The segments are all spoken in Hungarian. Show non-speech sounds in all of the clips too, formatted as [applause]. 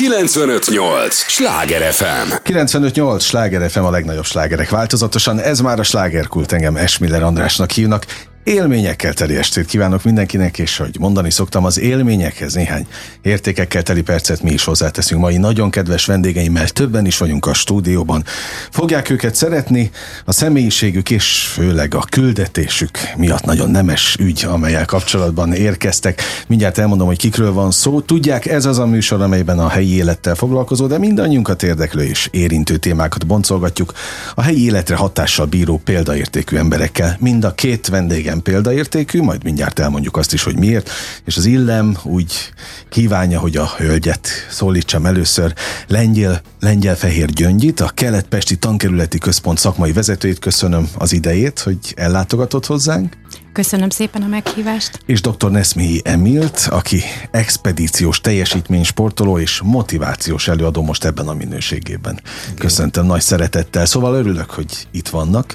958! Sláger FM! 958! Sláger FM a legnagyobb slágerek változatosan. Ez már a slágerkult, engem Esmiller Andrásnak hívnak. Élményekkel teli estét kívánok mindenkinek, és hogy mondani szoktam, az élményekhez néhány értékekkel teli percet mi is hozzáteszünk. Mai nagyon kedves vendégeimmel többen is vagyunk a stúdióban. Fogják őket szeretni, a személyiségük és főleg a küldetésük miatt nagyon nemes ügy, amelyel kapcsolatban érkeztek. Mindjárt elmondom, hogy kikről van szó. Tudják, ez az a műsor, amelyben a helyi élettel foglalkozó, de mindannyiunkat érdeklő és érintő témákat boncolgatjuk. A helyi életre hatással bíró példaértékű emberekkel. Mind a két vendég igen példaértékű, majd mindjárt elmondjuk azt is, hogy miért, és az illem úgy kívánja, hogy a hölgyet szólítsam először Lengyel, Lengyel Fehér Gyöngyit, a Kelet-Pesti Tankerületi Központ szakmai vezetőjét köszönöm az idejét, hogy ellátogatott hozzánk. Köszönöm szépen a meghívást. És dr. Neszmélyi Emilt, aki expedíciós teljesítménysportoló és motivációs előadó most ebben a minőségében. Köszöntöm nagy szeretettel. Szóval örülök, hogy itt vannak,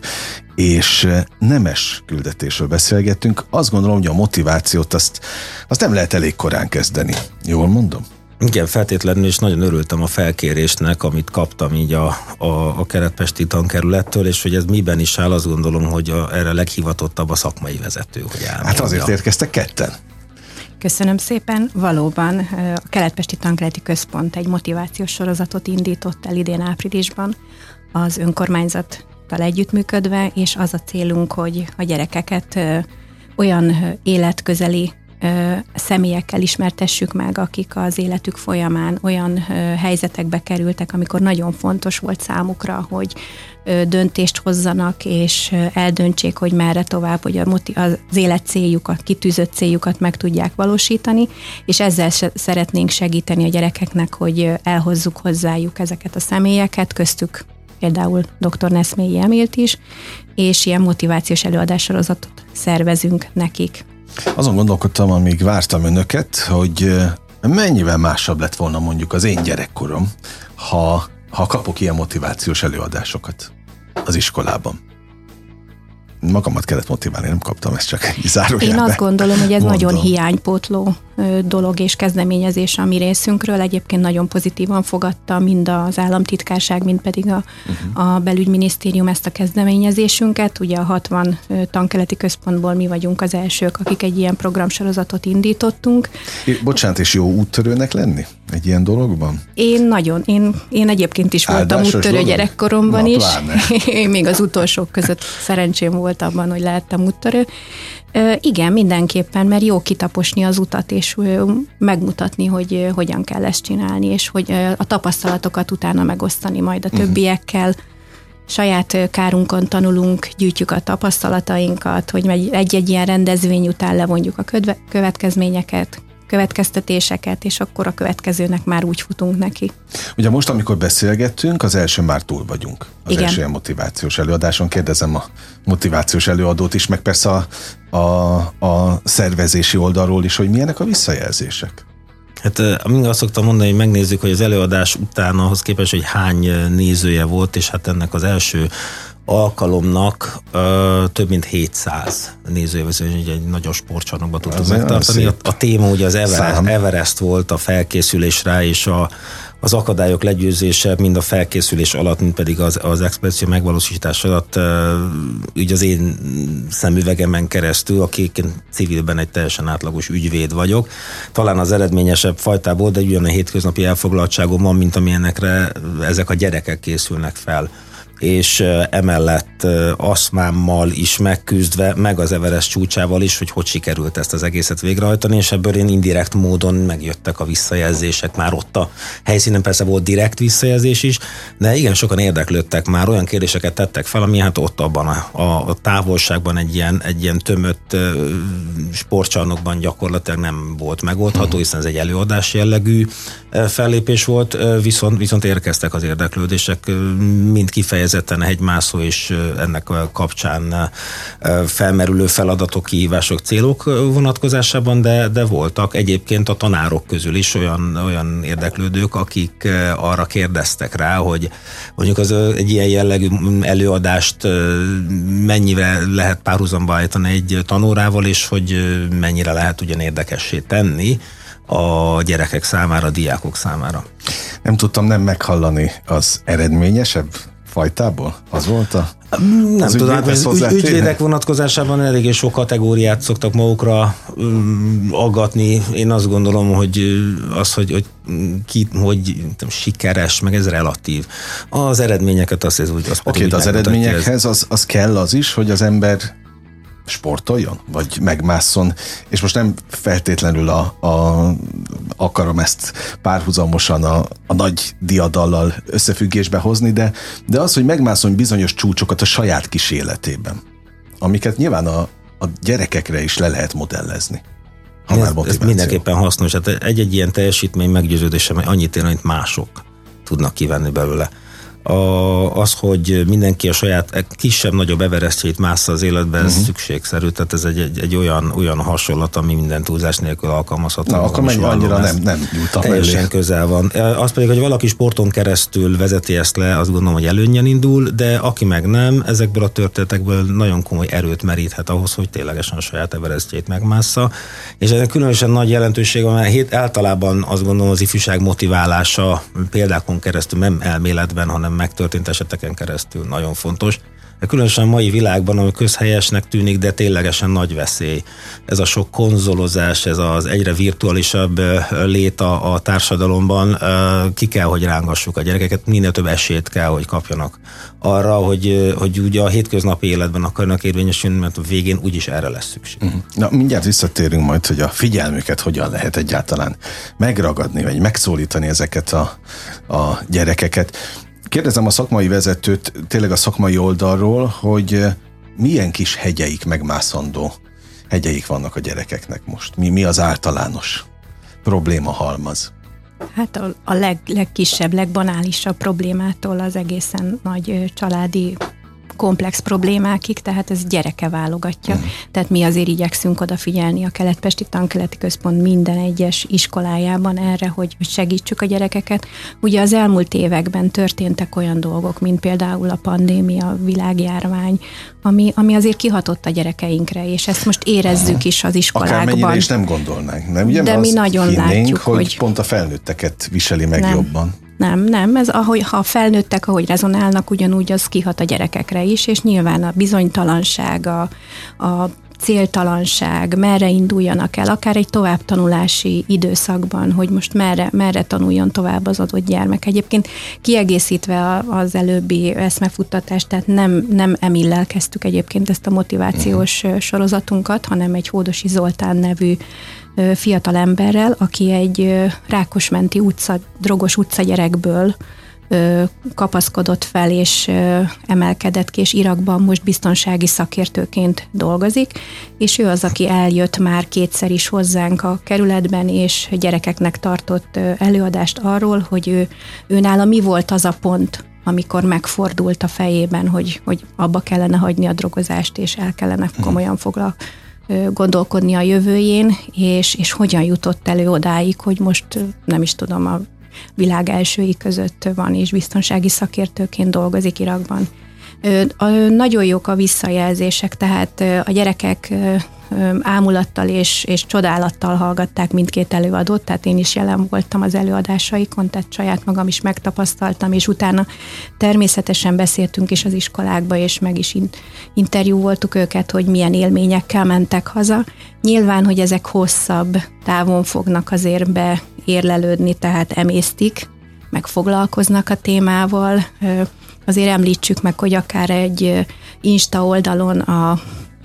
és eh, nemes küldetésről beszélgettünk. Azt gondolom, hogy a motivációt azt, azt nem lehet elég korán kezdeni. Jól mondom? Igen, feltétlenül, és nagyon örültem a felkérésnek, amit kaptam így a, a, a keretpesti tankerülettől, és hogy ez miben is áll, azt gondolom, hogy a, erre leghivatottabb a szakmai vezető, hogy elmondja. Hát azért érkeztek ketten. Köszönöm szépen. Valóban a Keletpesti Tankerületi Központ egy motivációs sorozatot indított el idén áprilisban az önkormányzat együttműködve, és az a célunk, hogy a gyerekeket olyan életközeli személyekkel ismertessük meg, akik az életük folyamán olyan helyzetekbe kerültek, amikor nagyon fontos volt számukra, hogy döntést hozzanak, és eldöntsék, hogy merre tovább, hogy az élet céljukat, kitűzött céljukat meg tudják valósítani, és ezzel szeretnénk segíteni a gyerekeknek, hogy elhozzuk hozzájuk ezeket a személyeket, köztük például dr. Neszmélyi Emilt is, és ilyen motivációs előadássorozatot szervezünk nekik. Azon gondolkodtam, amíg vártam önöket, hogy mennyivel másabb lett volna mondjuk az én gyerekkorom, ha, ha kapok ilyen motivációs előadásokat az iskolában magamat kellett motiválni, nem kaptam ezt csak egy zárójelbe. Én azt gondolom, hogy ez mondom. nagyon hiánypótló dolog és kezdeményezés a mi részünkről. Egyébként nagyon pozitívan fogadta mind az államtitkárság, mind pedig a, uh-huh. a belügyminisztérium ezt a kezdeményezésünket. Ugye a 60 tankeleti központból mi vagyunk az elsők, akik egy ilyen programsorozatot indítottunk. É, bocsánat, és jó úttörőnek lenni egy ilyen dologban? Én nagyon. Én, én egyébként is voltam Áldásos úttörő dolog? gyerekkoromban Na, is. [laughs] Én még az utolsók között szerencsém volt abban, hogy lehettem úttörő. Igen, mindenképpen, mert jó kitaposni az utat, és megmutatni, hogy hogyan kell ezt csinálni, és hogy a tapasztalatokat utána megosztani majd a mhm. többiekkel. Saját kárunkon tanulunk, gyűjtjük a tapasztalatainkat, hogy egy-egy ilyen rendezvény után levonjuk a következményeket, következtetéseket, és akkor a következőnek már úgy futunk neki. Ugye most, amikor beszélgettünk, az első már túl vagyunk. Az Igen. első motivációs előadáson kérdezem a motivációs előadót is, meg persze a, a, a szervezési oldalról is, hogy milyenek a visszajelzések. Hát amíg azt szoktam mondani, hogy megnézzük, hogy az előadás után ahhoz képest, hogy hány nézője volt, és hát ennek az első alkalomnak ö, több mint 700 nézővező, egy, egy nagyon sportcsarnokban tudtuk megtartani. A, a téma ugye az Everest, Everest volt, a felkészülés rá, és a, az akadályok legyőzése, mind a felkészülés alatt, mind pedig az, az expedíció megvalósítás alatt, úgy az én szemüvegemen keresztül, akik civilben egy teljesen átlagos ügyvéd vagyok. Talán az eredményesebb fajtából, de ugyan a hétköznapi elfoglaltságom van, mint amilyenekre ezek a gyerekek készülnek fel és emellett aszmámmal is megküzdve, meg az Everest csúcsával is, hogy hogy sikerült ezt az egészet végrehajtani, és ebből én indirekt módon megjöttek a visszajelzések, már ott a helyszínen. Persze volt direkt visszajelzés is, de igen, sokan érdeklődtek már, olyan kérdéseket tettek fel, ami hát ott abban a, a, távolságban egy ilyen, egy ilyen tömött sportcsarnokban gyakorlatilag nem volt megoldható, hiszen ez egy előadás jellegű fellépés volt, viszont, viszont érkeztek az érdeklődések, mind kifejezések kifejezetten hegymászó és ennek kapcsán felmerülő feladatok, kihívások, célok vonatkozásában, de, de voltak egyébként a tanárok közül is olyan, olyan érdeklődők, akik arra kérdeztek rá, hogy mondjuk az egy ilyen jellegű előadást mennyire lehet párhuzamba állítani egy tanórával, és hogy mennyire lehet ugyan érdekessé tenni a gyerekek számára, a diákok számára. Nem tudtam nem meghallani az eredményesebb fajtából? Az volt a... Nem az tudom, hát az ügy, ügyvédek vonatkozásában eléggé sok kategóriát szoktak magukra um, aggatni. Én azt gondolom, hogy az, hogy, hogy ki, hogy tudom, sikeres, meg ez relatív. Az eredményeket azt ez úgy... Oké, okay, de az eredményekhez az, az kell az is, hogy az ember sportoljon, vagy megmásszon, és most nem feltétlenül a, a, akarom ezt párhuzamosan a, a nagy diadallal összefüggésbe hozni, de, de az, hogy megmászon bizonyos csúcsokat a saját kis életében, amiket nyilván a, a gyerekekre is le lehet modellezni. Ha ez, ez mindenképpen hasznos. Hát egy-egy ilyen teljesítmény meggyőződésem annyit ér, amit mások tudnak kivenni belőle a, az, hogy mindenki a saját kisebb-nagyobb everestjét mássza az életben, ez uh-huh. szükségszerű, tehát ez egy, egy, egy olyan, olyan hasonlat, ami minden túlzás nélkül alkalmazható. Na, akkor meg annyira nem, nem nyújtam Teljesen közel van. Az pedig, hogy valaki sporton keresztül vezeti ezt le, azt gondolom, hogy előnyen indul, de aki meg nem, ezekből a történetekből nagyon komoly erőt meríthet ahhoz, hogy ténylegesen a saját everestjét megmássza. És ennek különösen nagy jelentőség van, mert általában azt gondolom az ifjúság motiválása példákon keresztül nem elméletben, hanem megtörtént eseteken keresztül nagyon fontos. Különösen a mai világban, ami közhelyesnek tűnik, de ténylegesen nagy veszély. Ez a sok konzolozás, ez az egyre virtuálisabb lét a, a társadalomban, ki kell, hogy rángassuk a gyerekeket, minél több esélyt kell, hogy kapjanak arra, hogy, hogy ugye a hétköznapi életben akarnak érvényesülni, mert a végén úgyis erre lesz szükség. Uh-huh. Na, mindjárt visszatérünk majd, hogy a figyelmüket hogyan lehet egyáltalán megragadni, vagy megszólítani ezeket a, a gyerekeket. Kérdezem a szakmai vezetőt tényleg a szakmai oldalról, hogy eh, milyen kis hegyeik megmászandó hegyeik vannak a gyerekeknek most? Mi, mi az általános probléma halmaz? Hát a, a leg, legkisebb, legbanálisabb problémától az egészen nagy családi komplex problémákig, tehát ez gyereke válogatja. Mm. Tehát mi azért igyekszünk odafigyelni a Keletpesti Tankeleti Központ minden egyes iskolájában erre, hogy segítsük a gyerekeket. Ugye az elmúlt években történtek olyan dolgok, mint például a pandémia, a világjárvány, ami, ami azért kihatott a gyerekeinkre, és ezt most érezzük is az iskolákban. Akármennyire is nem gondolnánk, nem? Ugye, De mi nagyon látjuk, hogy, hogy pont a felnőtteket viseli meg nem. jobban. Nem, nem, ez ahogy, ha felnőttek, ahogy rezonálnak, ugyanúgy az kihat a gyerekekre is, és nyilván a bizonytalanság, a, a céltalanság, merre induljanak el, akár egy továbbtanulási időszakban, hogy most merre, merre tanuljon tovább az adott gyermek. Egyébként kiegészítve az előbbi eszmefuttatást, tehát nem, nem Emillel kezdtük egyébként ezt a motivációs uh-huh. sorozatunkat, hanem egy Hódosi Zoltán nevű fiatal emberrel, aki egy Rákosmenti utca, drogos utcagyerekből kapaszkodott fel és emelkedett ki, és Irakban most biztonsági szakértőként dolgozik, és ő az, aki eljött már kétszer is hozzánk a kerületben, és gyerekeknek tartott előadást arról, hogy ő, ő nála mi volt az a pont, amikor megfordult a fejében, hogy, hogy abba kellene hagyni a drogozást, és el kellene mhm. komolyan foglalkozni gondolkodni a jövőjén, és, és hogyan jutott elő odáig, hogy most nem is tudom, a világ elsői között van, és biztonsági szakértőként dolgozik Irakban. Nagyon jók a visszajelzések, tehát a gyerekek ámulattal és, és csodálattal hallgatták mindkét előadót, tehát én is jelen voltam az előadásaikon, tehát saját magam is megtapasztaltam, és utána természetesen beszéltünk is az iskolákba, és meg is interjú voltuk őket, hogy milyen élményekkel mentek haza. Nyilván, hogy ezek hosszabb távon fognak azért beérlelődni, tehát emésztik, meg foglalkoznak a témával. Azért említsük meg, hogy akár egy Insta oldalon a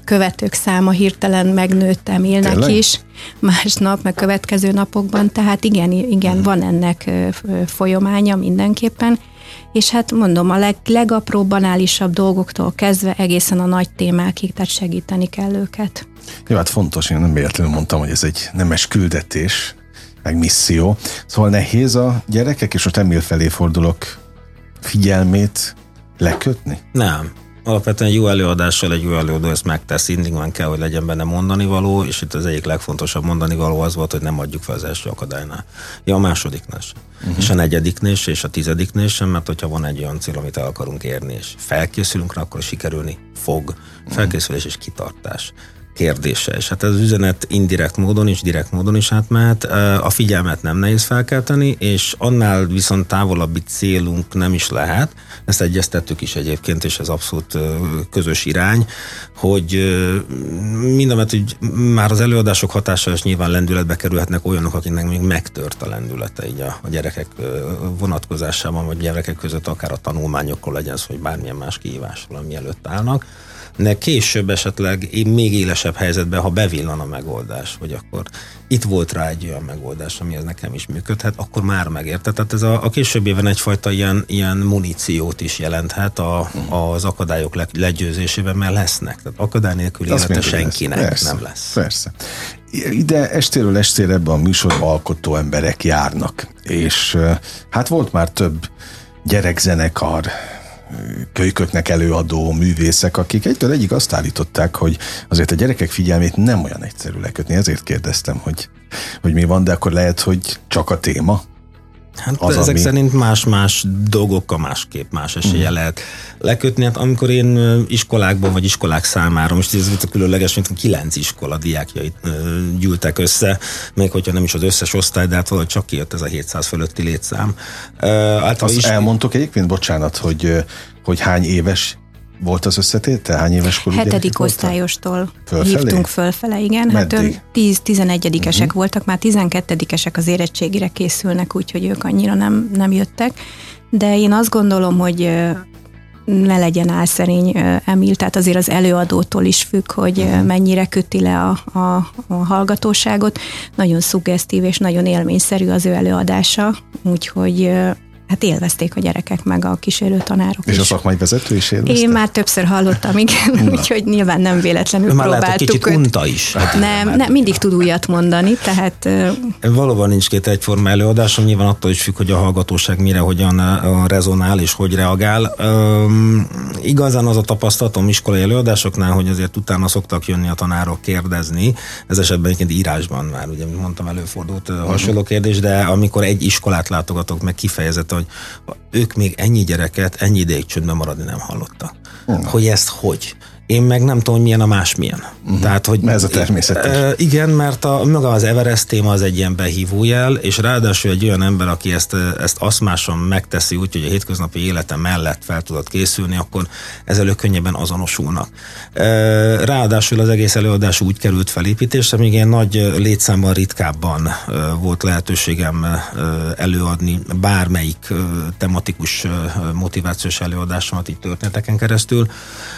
követők száma hirtelen megnőtt Emilnek Tényleg? is, másnap, meg következő napokban, tehát igen, igen, hmm. van ennek folyamánya mindenképpen, és hát mondom, a leg, legapróbb, banálisabb dolgoktól kezdve egészen a nagy témákig, tehát segíteni kell őket. Jó, hát fontos, én nem véletlenül mondtam, hogy ez egy nemes küldetés, meg misszió. Szóval nehéz a gyerekek, és most Emil felé fordulok, figyelmét lekötni? Nem alapvetően egy jó előadással egy jó előadó ezt megtesz, mindig van kell, hogy legyen benne mondani való, és itt az egyik legfontosabb mondani való az volt, hogy nem adjuk fel az első akadálynál. Ja, a másodiknál sem. Uh-huh. És a negyediknél sem, és a tizediknél sem, mert hogyha van egy olyan cél, amit el akarunk érni, és felkészülünk rá, akkor sikerülni fog. Felkészülés és kitartás kérdése. És hát ez az üzenet indirekt módon is, direkt módon is átmehet. A figyelmet nem nehéz felkelteni, és annál viszont távolabbi célunk nem is lehet. Ezt egyeztettük is egyébként, és ez abszolút közös irány, hogy mind mert hogy már az előadások hatása is nyilván lendületbe kerülhetnek olyanok, akiknek még megtört a lendülete így a, a gyerekek vonatkozásában, vagy gyerekek között akár a tanulmányokról legyen szó, vagy bármilyen más kihívásról, ami előtt állnak később esetleg még élesebb helyzetben, ha bevillan a megoldás, hogy akkor itt volt rá egy olyan megoldás, ami ez nekem is működhet, akkor már megérte. Tehát ez a, a később éven egyfajta ilyen, ilyen muníciót is jelenthet a, az akadályok le, legyőzésében, mert lesznek. Tehát akadály nélkül élete senkinek lesz. Persze, nem lesz. Persze. Ide estéről estére ebben a műsorban alkotó emberek járnak, és hát volt már több gyerekzenekar, kölyköknek előadó művészek, akik egytől egyik azt állították, hogy azért a gyerekek figyelmét nem olyan egyszerű lekötni, ezért kérdeztem, hogy, hogy mi van, de akkor lehet, hogy csak a téma? Hát az, ezek ami... szerint más-más dolgokkal másképp más esélye mm. lehet lekötni. Hát amikor én iskolákban vagy iskolák számára, most ez a különleges, mint kilenc iskola diákjait gyűltek össze, még hogyha nem is az összes osztály, de hát valahogy csak kijött ez a 700 fölötti létszám. Azt is... elmondtok egyébként, bocsánat, hogy, hogy hány éves volt az összetétel? Hány éves korú Hetedik osztályostól fölfelé? hívtunk fölfele, igen. Hát 10-11-esek uh-huh. Voltak, már 12-esek az érettségire készülnek, úgyhogy ők annyira nem, nem jöttek. De én azt gondolom, hogy ne legyen álszerény Emil, tehát azért az előadótól is függ, hogy uh-huh. mennyire köti le a, a, a hallgatóságot. Nagyon szuggesztív és nagyon élményszerű az ő előadása, úgyhogy hát élvezték a gyerekek meg a kísérő tanárok És is. a szakmai vezető is élvezte? Én már többször hallottam, igen, úgyhogy nyilván nem véletlenül már próbáltuk. Már kicsit unta is. Hát nem, nem, mindig tud újat mondani, tehát... Valóban nincs két egyforma előadásom, nyilván attól is függ, hogy a hallgatóság mire, hogyan rezonál és hogy reagál. Üm, igazán az a tapasztalatom iskolai előadásoknál, hogy azért utána szoktak jönni a tanárok kérdezni, ez esetben egyébként írásban már, ugye, mint mondtam, előfordult hasonló kérdés, de amikor egy iskolát látogatok meg kifejezett, hogy ők még ennyi gyereket ennyi ideig csöndben maradni nem hallottak. Uh. Hogy ezt hogy? Én meg nem tudom, hogy milyen a más milyen. Uh-huh. Tehát, hogy ez a természetes. E, igen, mert a, maga az Everest téma az egy ilyen behívójel, és ráadásul egy olyan ember, aki ezt, ezt aszmáson megteszi úgy, hogy a hétköznapi élete mellett fel tudott készülni, akkor ezzel könnyebben azonosulnak. E, ráadásul az egész előadás úgy került felépítésre, még ilyen nagy létszámban ritkábban volt lehetőségem előadni bármelyik tematikus motivációs előadásomat így történeteken keresztül,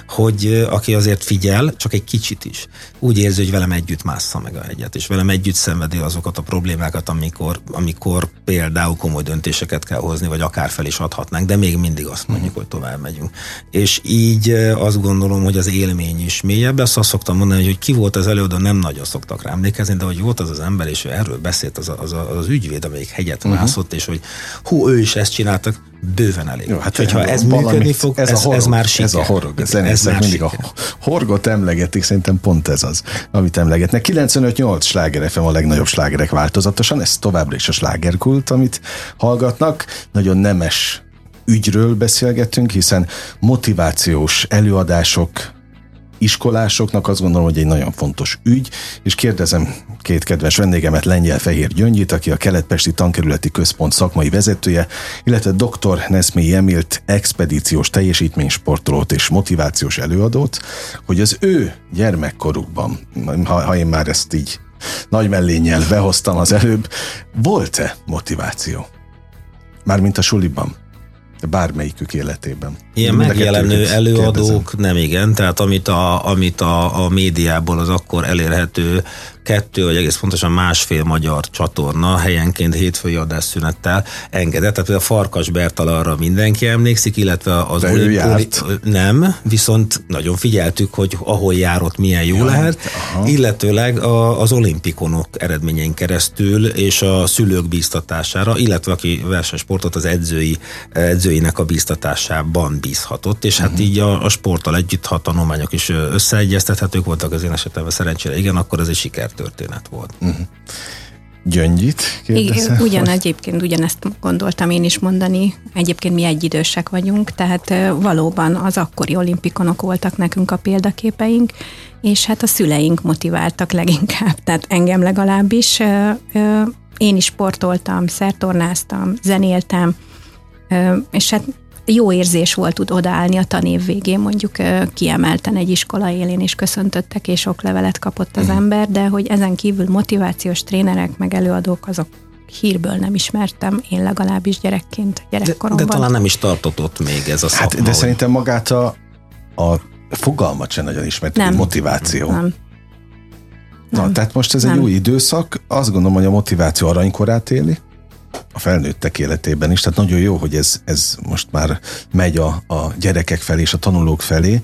hogy a aki azért figyel, csak egy kicsit is, úgy érzi, hogy velem együtt mássza meg a hegyet, és velem együtt szenvedi azokat a problémákat, amikor, amikor például komoly döntéseket kell hozni, vagy akár fel is adhatnánk, de még mindig azt mondjuk, hogy tovább megyünk. És így azt gondolom, hogy az élmény is mélyebb. Ezt azt szoktam mondani, hogy ki volt az előadó, nem nagyon szoktak rá emlékezni, de hogy volt az az ember, és ő erről beszélt az, az, az ügyvéd, amelyik hegyet uh-huh. mászott, és hogy hú, ő is ezt csináltak, bőven elég. Jó, hát hogyha ez működni fog, ez, ez, a horog, ez már siker. Ez a horog, ez már mindig siker. a horgot emlegetik, szerintem pont ez az, amit emlegetnek. 95-8 sláger FM a legnagyobb slágerek változatosan, ez továbbra is a slágerkult, amit hallgatnak. Nagyon nemes ügyről beszélgetünk, hiszen motivációs előadások, iskolásoknak azt gondolom, hogy egy nagyon fontos ügy, és kérdezem két kedves vendégemet, Lengyel Fehér Gyöngyit, aki a Keletpesti Tankerületi Központ szakmai vezetője, illetve dr. Neszmé Emilt, expedíciós teljesítménysportolót és motivációs előadót, hogy az ő gyermekkorukban, ha, ha én már ezt így nagy mellénnyel behoztam az előbb, volt-e motiváció? Mármint a suliban? Bármelyikük életében. Ilyen megjelenő előadók kérdezem. nem igen, tehát amit a, amit a, a médiából az akkor elérhető kettő, vagy egész pontosan másfél magyar csatorna helyenként hétfői adásszünettel engedett. Tehát a Farkas Bertal arra mindenki emlékszik, illetve az olimpoli... Nem, viszont nagyon figyeltük, hogy ahol járott milyen jó ja, lehet, aha. illetőleg a, az olimpikonok eredményein keresztül és a szülők bíztatására, illetve aki versenysportot az edzői, edzőinek a bíztatásában bízhatott, és hát uh-huh. így a, a sporttal együtt, ha tanulmányok is összeegyeztethetők voltak az én esetemben szerencsére, igen, akkor ez egy siker sikertörténet volt. Uh-huh. Gyöngyit Igen, ugyan vagy? egyébként ugyanezt gondoltam én is mondani. Egyébként mi egyidősek vagyunk, tehát valóban az akkori olimpikonok voltak nekünk a példaképeink, és hát a szüleink motiváltak leginkább, [laughs] tehát engem legalábbis. Én is sportoltam, szertornáztam, zenéltem, és hát jó érzés volt tud odaállni a tanév végén, mondjuk kiemelten egy iskola élén is köszöntöttek, és oklevelet kapott az uh-huh. ember, de hogy ezen kívül motivációs trénerek, meg előadók, azok hírből nem ismertem, én legalábbis gyerekként, gyerekkoromban. De, de talán nem is tartott ott még ez a szakma. Hát, de hogy... szerintem magát a, a fogalmat sem nagyon ismert, nem. motiváció. Nem. Na, nem. tehát most ez nem. egy új időszak, azt gondolom, hogy a motiváció aranykorát éli, a felnőttek életében is, tehát nagyon jó, hogy ez, ez most már megy a, a gyerekek felé és a tanulók felé,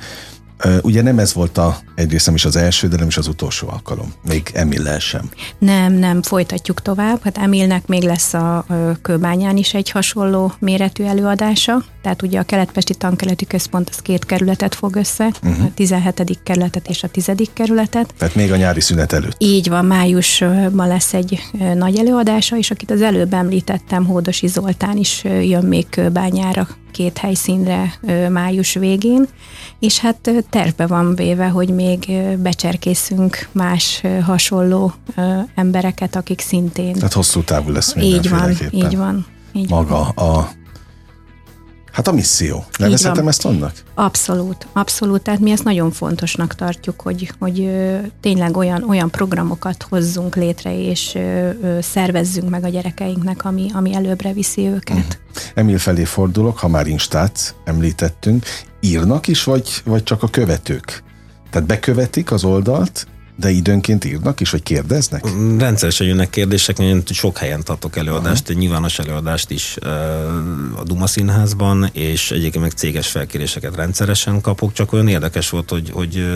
Ugye nem ez volt a, egyrészt nem is az első, de nem is az utolsó alkalom. Még Emillel sem. Nem, nem, folytatjuk tovább. Hát Emilnek még lesz a Kőbányán is egy hasonló méretű előadása. Tehát ugye a Keletpesti Tankeleti Központ az két kerületet fog össze, uh-huh. a 17. kerületet és a 10. kerületet. Tehát még a nyári szünet előtt. Így van, májusban lesz egy nagy előadása, és akit az előbb említettem, Hódosi Zoltán is jön még Kőbányára két helyszínre május végén, és hát terve van véve, hogy még becserkészünk más hasonló embereket, akik szintén... Tehát hosszú távú lesz Így van, így van. Így Maga van. a Hát a misszió. Nevezhetem ezt annak? Abszolút, abszolút. Tehát mi ezt nagyon fontosnak tartjuk, hogy, hogy tényleg olyan, olyan programokat hozzunk létre, és szervezzünk meg a gyerekeinknek, ami, ami előbbre viszi őket. Mm. Emil felé fordulok, ha már Instát említettünk. Írnak is, vagy, vagy csak a követők? Tehát bekövetik az oldalt, de időnként írnak is, vagy kérdeznek? Rendszeresen jönnek kérdések, én sok helyen tartok előadást, Aha. egy nyilvános előadást is a Duma Színházban, és egyébként meg céges felkéréseket rendszeresen kapok, csak olyan érdekes volt, hogy, hogy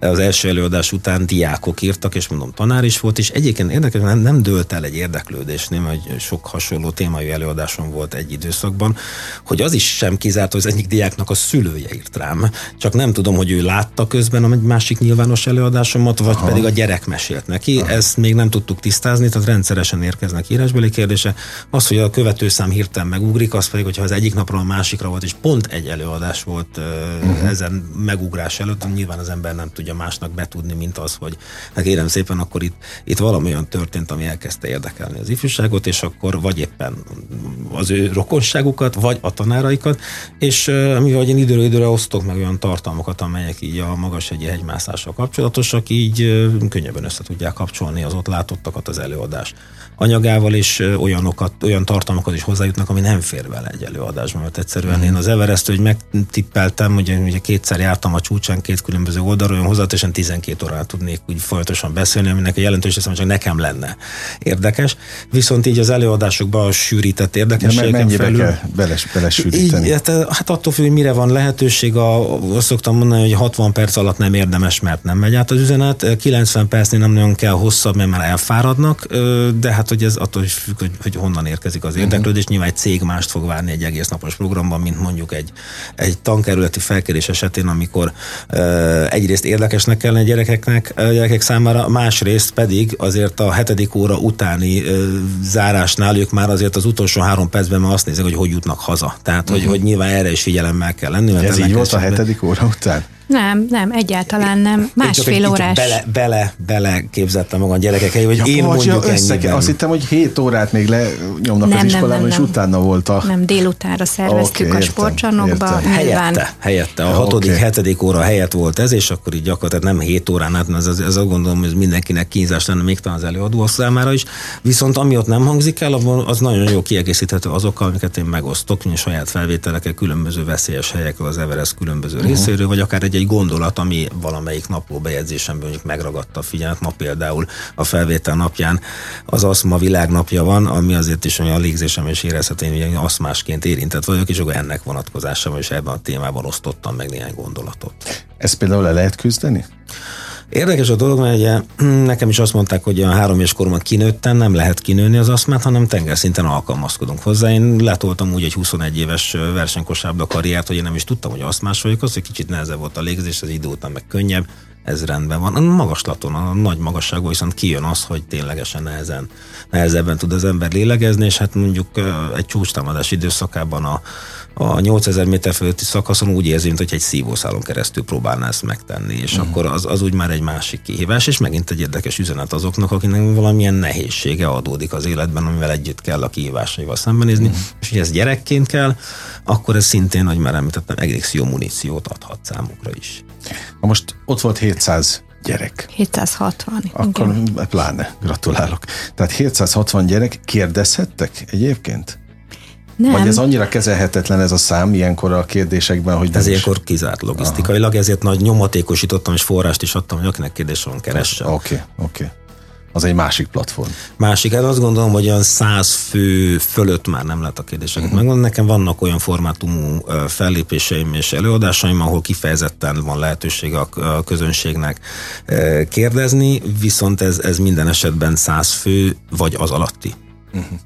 az első előadás után diákok írtak, és mondom, tanár is volt, és egyébként érdekes, nem, nem dőlt el egy érdeklődésnél, hogy sok hasonló témájú előadásom volt egy időszakban, hogy az is sem kizárt, hogy az egyik diáknak a szülője írt rám. Csak nem tudom, hogy ő látta közben egy másik nyilvános előadásomat, vagy vagy Aha. pedig a gyerek mesélt neki. Aha. Ezt még nem tudtuk tisztázni, tehát rendszeresen érkeznek írásbeli kérdése. Az, hogy a követőszám hirtelen megugrik, az pedig, hogyha az egyik napról a másikra volt, és pont egy előadás volt uh-huh. ezen megugrás előtt, nyilván az ember nem tudja másnak betudni, mint az, hogy hát kérem szépen, akkor itt, itt valami olyan történt, ami elkezdte érdekelni az ifjúságot, és akkor vagy éppen az ő rokonságukat, vagy a tanáraikat, és mivel én időről időre osztok meg olyan tartalmakat, amelyek így a magas egy hegymászással kapcsolatosak, így könnyebben össze tudják kapcsolni az ott látottakat az előadás anyagával, és olyanokat, olyan tartalmakat is hozzájutnak, ami nem fér bele egy előadásban, mert egyszerűen én az Everest, hogy megtippeltem, ugye, ugye kétszer jártam a csúcsán két különböző oldalról, olyan hozzátessen 12 órát tudnék úgy folyamatosan beszélni, aminek a jelentős hogy csak nekem lenne érdekes. Viszont így az előadásokban a sűrített érdekességek mennyibe felül, kell beles, belesűríteni? Így, hát, hát attól függ, hogy mire van lehetőség, a, azt szoktam mondani, hogy 60 perc alatt nem érdemes, mert nem megy át az üzenet, 90 percnél nem nagyon kell hosszabb, mert már elfáradnak, de hát hogy ez attól is függ, hogy, hogy honnan érkezik az érdeklődés. Uh-huh. Nyilván egy cég mást fog várni egy egész napos programban, mint mondjuk egy, egy tankerületi felkérés esetén, amikor uh, egyrészt érdekesnek kellene a gyerekeknek, a gyerekek számára, másrészt pedig azért a hetedik óra utáni uh, zárásnál ők már azért az utolsó három percben már azt nézik, hogy hogy jutnak haza. Tehát, uh-huh. hogy, hogy nyilván erre is figyelemmel kell lenni. Mert ez így volt a hetedik óra után? Nem, nem, egyáltalán nem. Másfél órás. Bele, bele, bele képzettem magam a gyerekek hogy ja, én mondjuk össze, Azt hittem, hogy 7 órát még lenyomnak nem, az iskolában, nem, nem, és nem. utána volt a... Nem, délutánra szerveztük okay, a sportcsarnokba. Helyette, helyette. A hatodik, okay. hetedik óra helyett volt ez, és akkor így gyakorlatilag nem 7 órán át, ez, ez, ez azt gondolom, hogy ez mindenkinek kínzás lenne, még talán az előadó számára is. Viszont ami ott nem hangzik el, az nagyon jó kiegészíthető azokkal, amiket én megosztok, mint saját felvételekkel, különböző veszélyes helyekről, az Everest különböző uh-huh. részéről, vagy akár egy egy gondolat, ami valamelyik napló bejegyzésemben mondjuk megragadta a figyelmet. Ma például a felvétel napján az aszma világnapja van, ami azért is olyan a légzésem és érezhető, hogy én aszmásként érintett vagyok, és akkor ennek vonatkozásában is ebben a témában osztottam meg néhány gondolatot. Ezt például le lehet küzdeni? Érdekes a dolog, mert ugye [clears throat] nekem is azt mondták, hogy a három éves koromban kinőttem, nem lehet kinőni az aszmát, hanem tengerszinten alkalmazkodunk hozzá. Én letoltam úgy egy 21 éves versenykosárba karriert, hogy én nem is tudtam, hogy aszmás vagyok, az, hogy kicsit nehezebb volt a légzés, az idő után meg könnyebb, ez rendben van. A magaslaton, a nagy magasságban viszont kijön az, hogy ténylegesen nehezen, nehezebben tud az ember lélegezni, és hát mondjuk egy csúcstámadás időszakában a, a 8000 méter fölötti szakaszon úgy érzi, mint hogy egy szívószálon keresztül próbálná ezt megtenni, és uh-huh. akkor az, az úgy már egy másik kihívás, és megint egy érdekes üzenet azoknak, akinek valamilyen nehézsége adódik az életben, amivel együtt kell a kihívásaival szembenézni, uh-huh. és hogy ez gyerekként kell, akkor ez szintén, hogy már említettem, egész jó muníciót adhat számukra is. Na most ott volt 700 gyerek. 760. Akkor igen. pláne, gratulálok. Tehát 760 gyerek kérdezhettek egyébként? Nem. Vagy ez annyira kezelhetetlen ez a szám ilyenkor a kérdésekben, hogy... Ez ilyenkor kizárt logisztikailag, Aha. ezért nagy nyomatékosítottam és forrást is adtam, hogy akinek kérdés van, keressen. Oké, okay, oké. Okay. Az egy másik platform. Másik, hát azt gondolom, hogy olyan száz fő fölött már nem lehet a kérdéseket uh-huh. megmondani. Nekem vannak olyan formátumú fellépéseim és előadásaim, ahol kifejezetten van lehetőség a közönségnek kérdezni, viszont ez, ez minden esetben száz fő vagy az alatti. Uh-huh.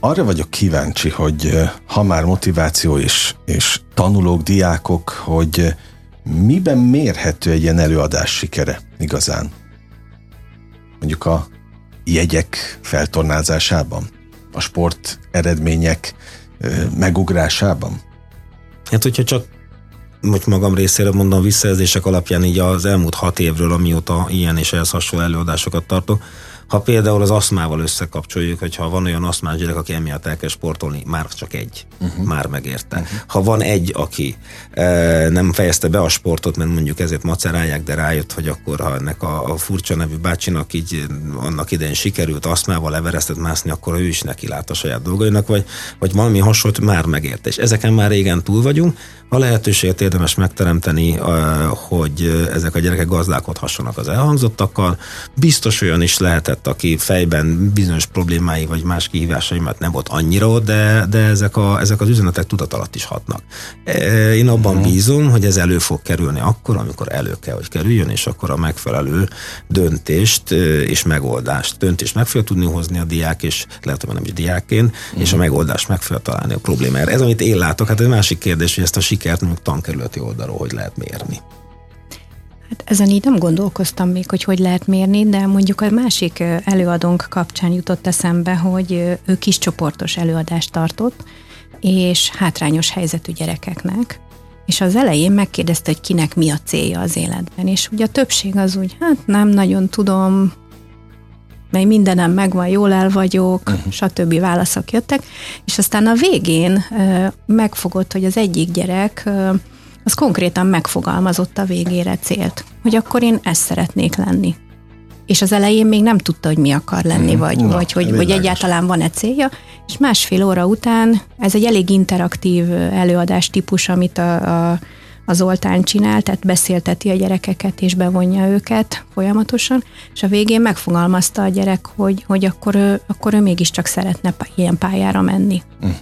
Arra vagyok kíváncsi, hogy ha már motiváció és, és tanulók, diákok, hogy miben mérhető egy ilyen előadás sikere igazán? Mondjuk a jegyek feltornázásában? A sport eredmények megugrásában? Hát, hogyha csak most magam részéről mondom visszajelzések alapján így az elmúlt hat évről, amióta ilyen és ehhez hasonló előadásokat tartok, ha például az aszmával összekapcsoljuk, hogyha van olyan aszmás gyerek, aki emiatt elkezd sportolni, már csak egy, uh-huh. már megérte. Uh-huh. Ha van egy, aki e, nem fejezte be a sportot, mert mondjuk ezért macerálják, de rájött, hogy akkor ha ennek a, a furcsa nevű bácsinak így annak idején sikerült aszmával everesztet mászni, akkor ő is neki lát a saját dolgainak, vagy, vagy valami hasonlót már megérte. És ezeken már régen túl vagyunk, a lehetőséget érdemes megteremteni, hogy ezek a gyerekek gazdálkodhassanak az elhangzottakkal. Biztos olyan is lehetett, aki fejben bizonyos problémái vagy más kihívásai, mert nem volt annyira, de, de ezek, a, ezek az üzenetek tudat alatt is hatnak. Én abban uh-huh. bízom, hogy ez elő fog kerülni akkor, amikor elő kell, hogy kerüljön, és akkor a megfelelő döntést és megoldást, döntést meg fogja tudni hozni a diák, és lehet, hogy nem is diákként, és a megoldást meg fogja találni a problémára. Ez, amit én látok, hát ez másik kérdés, hogy ezt a sikert mondjuk tankerületi oldalról hogy lehet mérni? Hát ezen így nem gondolkoztam még, hogy hogy lehet mérni, de mondjuk a másik előadónk kapcsán jutott eszembe, hogy ő kis csoportos előadást tartott, és hátrányos helyzetű gyerekeknek, és az elején megkérdezte, hogy kinek mi a célja az életben, és ugye a többség az úgy, hát nem nagyon tudom, mely mindenem megvan, jól el vagyok, uh-huh. stb. válaszok jöttek, és aztán a végén megfogott, hogy az egyik gyerek az konkrétan megfogalmazott a végére célt, hogy akkor én ezt szeretnék lenni. És az elején még nem tudta, hogy mi akar lenni, mm, vagy, na, vagy hogy, hogy egyáltalán van-e célja, és másfél óra után ez egy elég interaktív előadás típus, amit a, a az Zoltán csinál, tehát beszélteti a gyerekeket és bevonja őket folyamatosan, és a végén megfogalmazta a gyerek, hogy, hogy akkor, ő, akkor ő mégiscsak szeretne ilyen pályára menni. Uh-huh.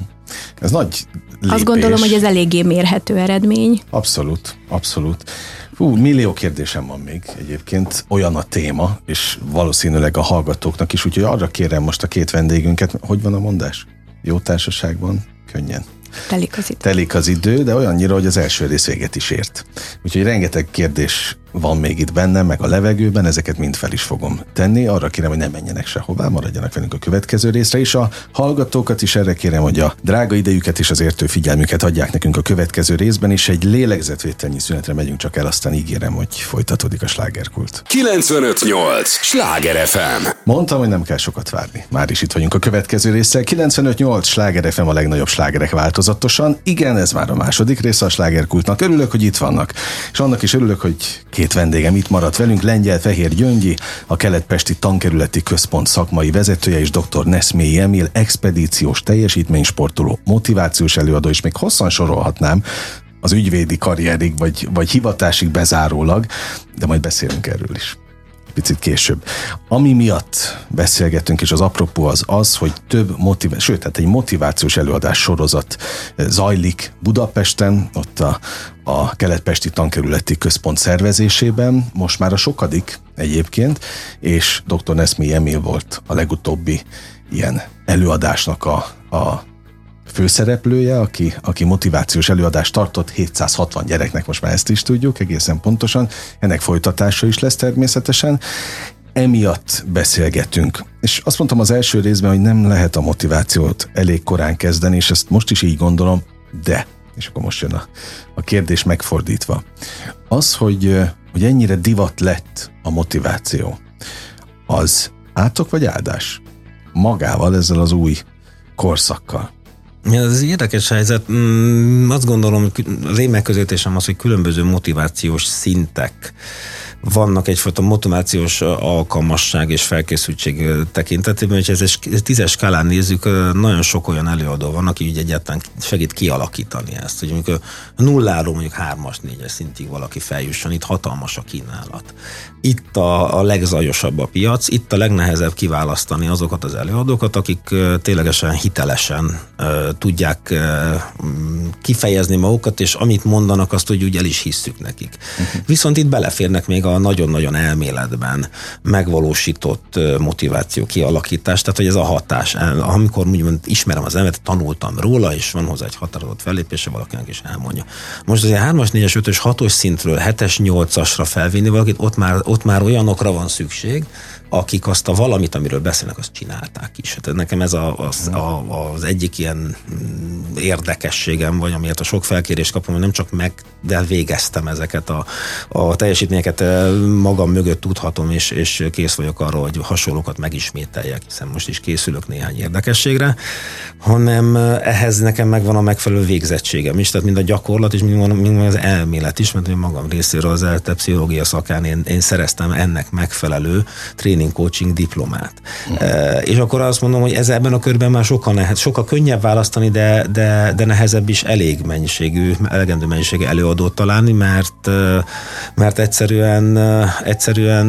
Ez nagy lépés. Azt gondolom, hogy ez eléggé mérhető eredmény. Abszolút, abszolút. Hú, millió kérdésem van még egyébként, olyan a téma, és valószínűleg a hallgatóknak is, úgyhogy arra kérem most a két vendégünket, hogy van a mondás? Jó társaságban, könnyen. Telik az idő. Telik az idő, de olyannyira, hogy az első rész véget is ért. Úgyhogy rengeteg kérdés van még itt bennem, meg a levegőben, ezeket mind fel is fogom tenni. Arra kérem, hogy ne menjenek sehová, maradjanak velünk a következő részre, és a hallgatókat is erre kérem, hogy a drága idejüket és az értő figyelmüket adják nekünk a következő részben, és egy lélegzetvételnyi szünetre megyünk csak el, aztán ígérem, hogy folytatódik a slágerkult. 958! Sláger FM! Mondtam, hogy nem kell sokat várni. Már is itt vagyunk a következő résszel. 958 Sláger FM a legnagyobb slágerek változatosan. Igen, ez már a második része a slágerkultnak. Örülök, hogy itt vannak. És annak is örülök, hogy két vendégem itt maradt velünk, Lengyel Fehér Gyöngyi, a Keletpesti Tankerületi Központ szakmai vezetője és dr. Neszmélyi Emil, expedíciós teljesítménysportoló, motivációs előadó, és még hosszan sorolhatnám, az ügyvédi karrierig, vagy, vagy hivatásig bezárólag, de majd beszélünk erről is picit később. Ami miatt beszélgetünk, és az apropó az az, hogy több motiváció, sőt, tehát egy motivációs előadás sorozat zajlik Budapesten, ott a, a Keletpesti Tankerületi Központ szervezésében, most már a sokadik egyébként, és dr. Neszmi Emil volt a legutóbbi ilyen előadásnak a, a főszereplője, aki, aki motivációs előadást tartott 760 gyereknek, most már ezt is tudjuk egészen pontosan. Ennek folytatása is lesz természetesen. Emiatt beszélgetünk. És azt mondtam az első részben, hogy nem lehet a motivációt elég korán kezdeni, és ezt most is így gondolom, de, és akkor most jön a, a kérdés megfordítva. Az, hogy, hogy ennyire divat lett a motiváció, az átok vagy áldás? Magával, ezzel az új korszakkal. Ez érdekes helyzet. Mm, azt gondolom, az én megközelítésem az, hogy különböző motivációs szintek vannak egyfajta motivációs alkalmasság és felkészültség tekintetében, hogy ez egy tízes skálán nézzük, nagyon sok olyan előadó van, aki így egyáltalán segít kialakítani ezt, hogy mondjuk nulláról mondjuk hármas, négyes szintig valaki feljusson, itt hatalmas a kínálat. Itt a, a legzajosabb a piac, itt a legnehezebb kiválasztani azokat az előadókat, akik ténylegesen hitelesen tudják kifejezni magukat, és amit mondanak, azt hogy úgy el is hisszük nekik. Uh-huh. Viszont itt beleférnek még a nagyon-nagyon elméletben megvalósított motiváció kialakítás, tehát hogy ez a hatás, amikor úgymond ismerem az elemet, tanultam róla, és van hozzá egy határozott fellépése, valakinek is elmondja. Most azért 3-as, 4-es, 5-ös, 6-os szintről 7-es, 8-asra felvinni valakit, ott már, ott már olyanokra van szükség, akik azt a valamit, amiről beszélnek, azt csinálták is. Hát nekem ez a, az, a, az egyik ilyen mm, érdekességem, vagy amiért a sok felkérést kapom, hogy nem csak meg, de végeztem ezeket a, a teljesítményeket magam mögött tudhatom, és, és kész vagyok arra, hogy hasonlókat megismételjek, hiszen most is készülök néhány érdekességre, hanem eh, ehhez nekem megvan a megfelelő végzettségem is, tehát mind a gyakorlat mind, mind az elmélet is, mert én magam részéről az ELTE pszichológia szakán én, én szereztem ennek megfelelő training coaching diplomát. Uh-huh. És akkor azt mondom, hogy ez ebben a körben már sokkal, nehez, sokkal könnyebb választani, de, de, de nehezebb is elég mennyiségű, elegendő mennyiségű előadót találni, mert, eh, mert egyszerűen, egyszerűen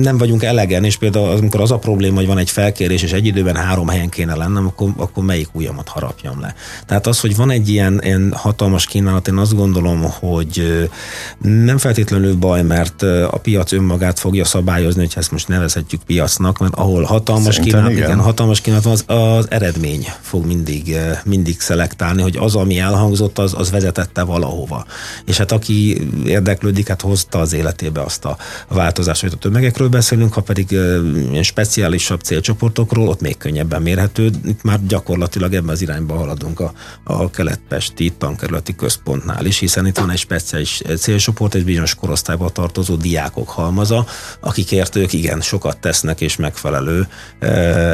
nem vagyunk elegen, és például amikor az a probléma, hogy van egy felkérés, és egy időben három helyen kéne lennem, akkor, akkor melyik ujjamat harapjam le. Tehát az, hogy van egy ilyen, ilyen hatalmas kínálat, én azt gondolom, hogy nem feltétlenül baj, mert a piac önmagát fogja szabályozni, hogy ezt most nevezhetjük piacnak, mert ahol hatalmas kínálat, igen. igen, hatalmas kínálat van, az, az eredmény fog mindig, mindig szelektálni, hogy az, ami elhangzott, az, az vezetette valahova. És hát aki érdeklődik, hát hozta az életébe azt a változást, hogy a tömegekről beszélünk, ha pedig ilyen speciálisabb célcsoportokról, ott még könnyebben mérhető. Itt már gyakorlatilag ebben az irányba haladunk a, a keletpesti tankerületi központnál is, hiszen itt van egy speciális célcsoport, egy bizonyos korosztályba tartozó diákok halmaza, akikért ők igen sokat tesznek és megfelelő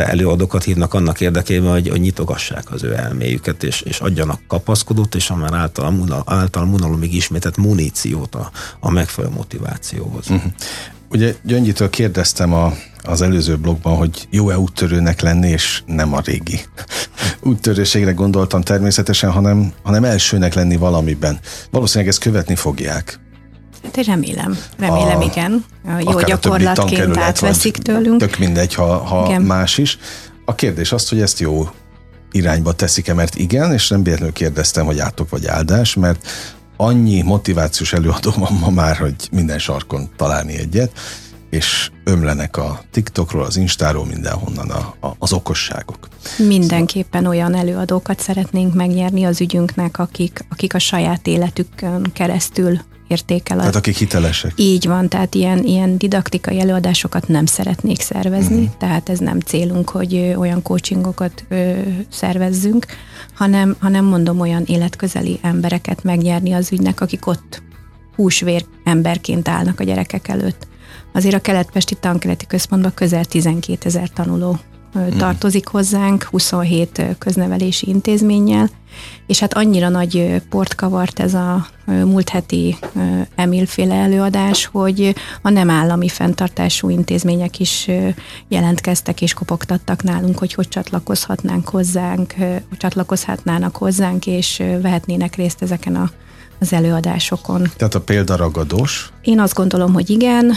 előadókat hívnak annak érdekében, hogy, hogy nyitogassák az ő elméjüket, és, és adjanak kapaszkodót, és a már által, által munalomig ismétett muníciót a, a megfelelő motivációhoz. Uh-huh. Ugye Gyöngyitől kérdeztem a, az előző blogban, hogy jó-e úttörőnek lenni, és nem a régi [laughs] úttörőségre gondoltam természetesen, hanem, hanem elsőnek lenni valamiben. Valószínűleg ezt követni fogják. Hát remélem, remélem a, igen. Jó gyakorlatként átveszik tőlünk. Tök mindegy, ha, ha más is. A kérdés az, hogy ezt jó irányba teszik-e, mert igen, és nem véletlenül kérdeztem, hogy átok vagy áldás, mert annyi motivációs előadó van ma már, hogy minden sarkon találni egyet, és ömlenek a TikTokról, az Instáról, mindenhonnan a, a, az okosságok. Mindenképpen olyan előadókat szeretnénk megnyerni az ügyünknek, akik, akik a saját életükön keresztül értékel. Tehát akik hitelesek. Így van, tehát ilyen, ilyen didaktikai előadásokat nem szeretnék szervezni, uh-huh. tehát ez nem célunk, hogy olyan coachingokat ö, szervezzünk, hanem, hanem mondom olyan életközeli embereket megnyerni az ügynek, akik ott húsvér emberként állnak a gyerekek előtt. Azért a Keletpesti Tankeleti Központban közel 12 ezer tanuló. Tartozik hozzánk, 27 köznevelési intézménnyel, és hát annyira nagy port kavart ez a múlt heti Emil-féle előadás, hogy a nem állami fenntartású intézmények is jelentkeztek és kopogtattak nálunk, hogy hogy csatlakozhatnánk hozzánk, csatlakozhatnának hozzánk, és vehetnének részt ezeken a az előadásokon. Tehát a példaragadós? Én azt gondolom, hogy igen.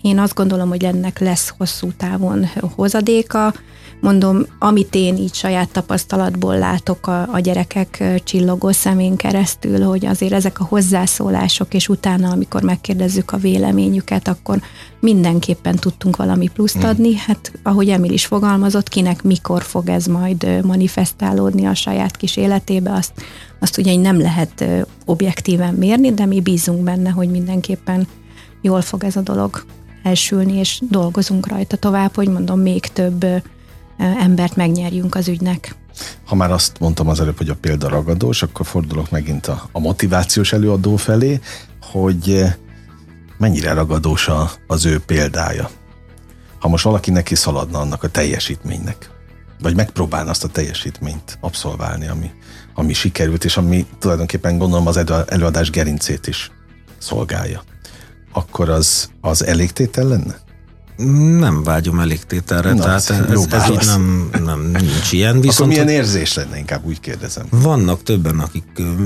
Én azt gondolom, hogy ennek lesz hosszú távon hozadéka. Mondom, amit én így saját tapasztalatból látok a, a gyerekek csillogó szemén keresztül, hogy azért ezek a hozzászólások, és utána, amikor megkérdezzük a véleményüket, akkor mindenképpen tudtunk valami pluszt hmm. adni. Hát, ahogy Emil is fogalmazott, kinek mikor fog ez majd manifestálódni a saját kis életébe, azt, azt ugye nem lehet objektíven mérni, de mi bízunk benne, hogy mindenképpen jól fog ez a dolog elsülni, és dolgozunk rajta tovább, hogy mondom, még több embert megnyerjünk az ügynek. Ha már azt mondtam az előbb, hogy a példa ragadós, akkor fordulok megint a, a motivációs előadó felé, hogy mennyire ragadós a, az ő példája. Ha most valaki neki szaladna annak a teljesítménynek, vagy megpróbálna azt a teljesítményt abszolválni, ami, ami sikerült, és ami tulajdonképpen gondolom az előadás gerincét is szolgálja, akkor az, az elégtétel lenne? Nem vágyom elégtételre, Na, tehát ez, ez, ez így nem, nem, nincs ilyen. Viszont Akkor milyen érzés lenne, inkább úgy kérdezem. Vannak többen, akik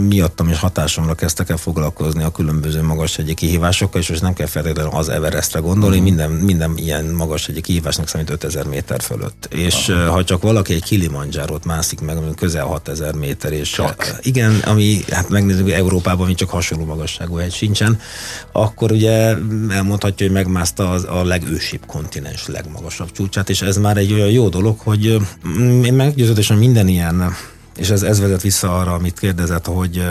miattam és hatásomra kezdtek el foglalkozni a különböző magas egy kihívásokkal, és most nem kell feltétlenül az Everestre gondolni, uh-huh. minden, minden ilyen magas egy kihívásnak számít 5000 méter fölött. És uh-huh. ha csak valaki egy Kilimanjárót mászik meg, ami közel 6000 méter, és csak. igen, ami, hát megnézzük, Európában, ami csak hasonló magasságú hegy sincsen, akkor ugye elmondhatja, hogy megmászta az, a legősi másik kontinens legmagasabb csúcsát, és ez már egy olyan jó dolog, hogy mm, én meggyőződésem minden ilyen, és ez, ez vezet vissza arra, amit kérdezett, hogy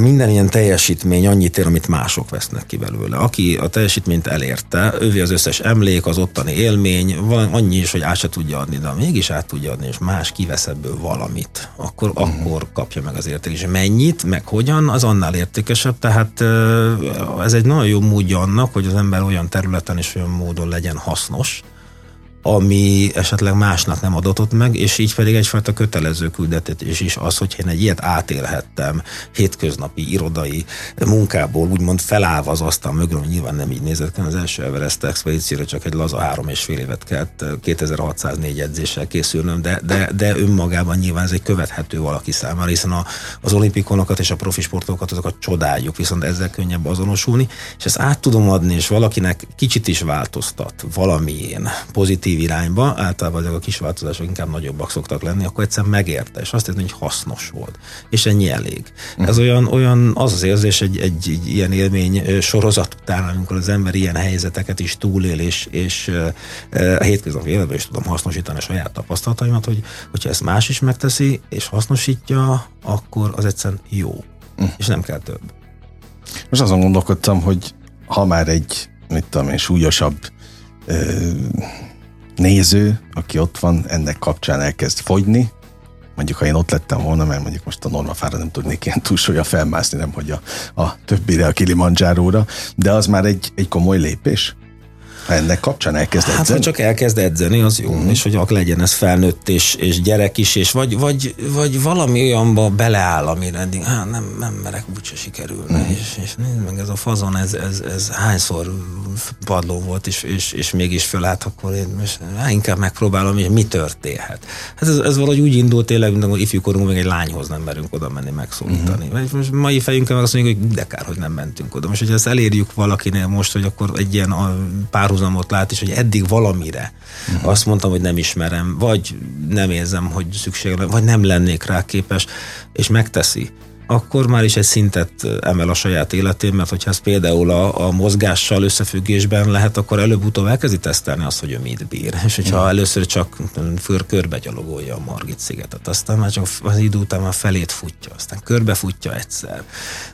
minden ilyen teljesítmény annyit ér, amit mások vesznek ki belőle. Aki a teljesítményt elérte, ővi az összes emlék, az ottani élmény, van annyi is, hogy át se tudja adni, de mégis át tudja adni, és más kivesz ebből valamit, akkor, uh-huh. akkor kapja meg az értékes. Mennyit, meg hogyan, az annál értékesebb, tehát ez egy nagyon jó módja annak, hogy az ember olyan területen és olyan módon legyen hasznos, ami esetleg másnak nem adatott meg, és így pedig egyfajta kötelező küldetés is az, hogy én egy ilyet átélhettem hétköznapi irodai munkából, úgymond felállva az asztal mögül, nyilván nem így nézett ki, az első Everest expedícióra csak egy laza három és fél évet kellett 2604 edzéssel készülnöm, de, de, de önmagában nyilván ez egy követhető valaki számára, hiszen a, az olimpikonokat és a profi sportokat azokat csodáljuk, viszont ezzel könnyebb azonosulni, és ezt át tudom adni, és valakinek kicsit is változtat valamilyen pozitív pozitív irányba, általában ezek a kis változások inkább nagyobbak szoktak lenni, akkor egyszer megérte, és azt értem, hogy hasznos volt. És ennyi elég. Uh-huh. Ez olyan, olyan az az érzés egy, egy, egy ilyen élmény sorozat után, amikor az ember ilyen helyzeteket is túlél, és, és a hétköznapi életben is tudom hasznosítani a saját tapasztalataimat, hogy hogyha ezt más is megteszi, és hasznosítja, akkor az egyszerűen jó. Uh-huh. És nem kell több. Most azon gondolkodtam, hogy ha már egy, mit tudom én, súlyosabb néző, aki ott van, ennek kapcsán elkezd fogyni, mondjuk ha én ott lettem volna, mert mondjuk most a normafára nem tudnék ilyen túlsúlya felmászni, nem hogy a, a többire a Kilimanjáróra, de az már egy, egy komoly lépés ennek kapcsán elkezd edzeni? Hát, ha csak elkezd edzeni, az jó, mm. és hogy legyen ez felnőtt és, és gyerek is, és vagy, vagy, vagy valami olyanba beleáll, amire eddig, hát nem, nem merek, úgyse sikerülne, mm. és, és nézd meg, ez a fazon, ez, ez, ez hányszor padló volt, és, és, és mégis fölállt, akkor én most, hát inkább megpróbálom, és mi történhet. Hát ez, ez valahogy úgy indult tényleg, mint amikor ifjúkorunkban még egy lányhoz nem merünk oda menni megszólítani. Vagy most mai fejünkkel meg azt mondjuk, hogy de kár, hogy nem mentünk oda. Most, hogy ezt elérjük valakinél most, hogy akkor egy ilyen párhuzam párhuzamot lát, és hogy eddig valamire uh-huh. azt mondtam, hogy nem ismerem, vagy nem érzem, hogy szükség vagy nem lennék rá képes, és megteszi akkor már is egy szintet emel a saját életén, mert hogyha ez például a, a mozgással összefüggésben lehet, akkor előbb-utóbb elkezdi tesztelni azt, hogy ő mit bír. És hogyha mm. először csak föl körbe gyalogolja a Margit szigetet, aztán már csak az idő után már felét futja, aztán körbe futja egyszer,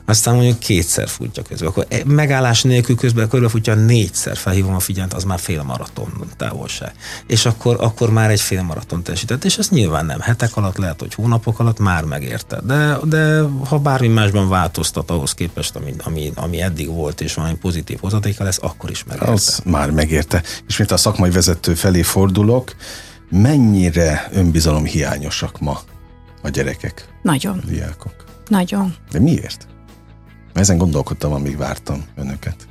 aztán mondjuk kétszer futja közben, akkor e, megállás nélkül közben körbe futja négyszer, felhívom a figyelmet, az már fél maraton távolság. És akkor, akkor már egy fél maraton teljesített, és ez nyilván nem hetek alatt, lehet, hogy hónapok alatt már megérte. De, de ha bármi másban változtat ahhoz képest, ami, ami, ami eddig volt, és valami pozitív hozadéka lesz, akkor is megérte. Az már megérte. És mint a szakmai vezető felé fordulok, mennyire önbizalom hiányosak ma a gyerekek? Nagyon. A diákok. Nagyon. De miért? Ezen gondolkodtam, amíg vártam önöket.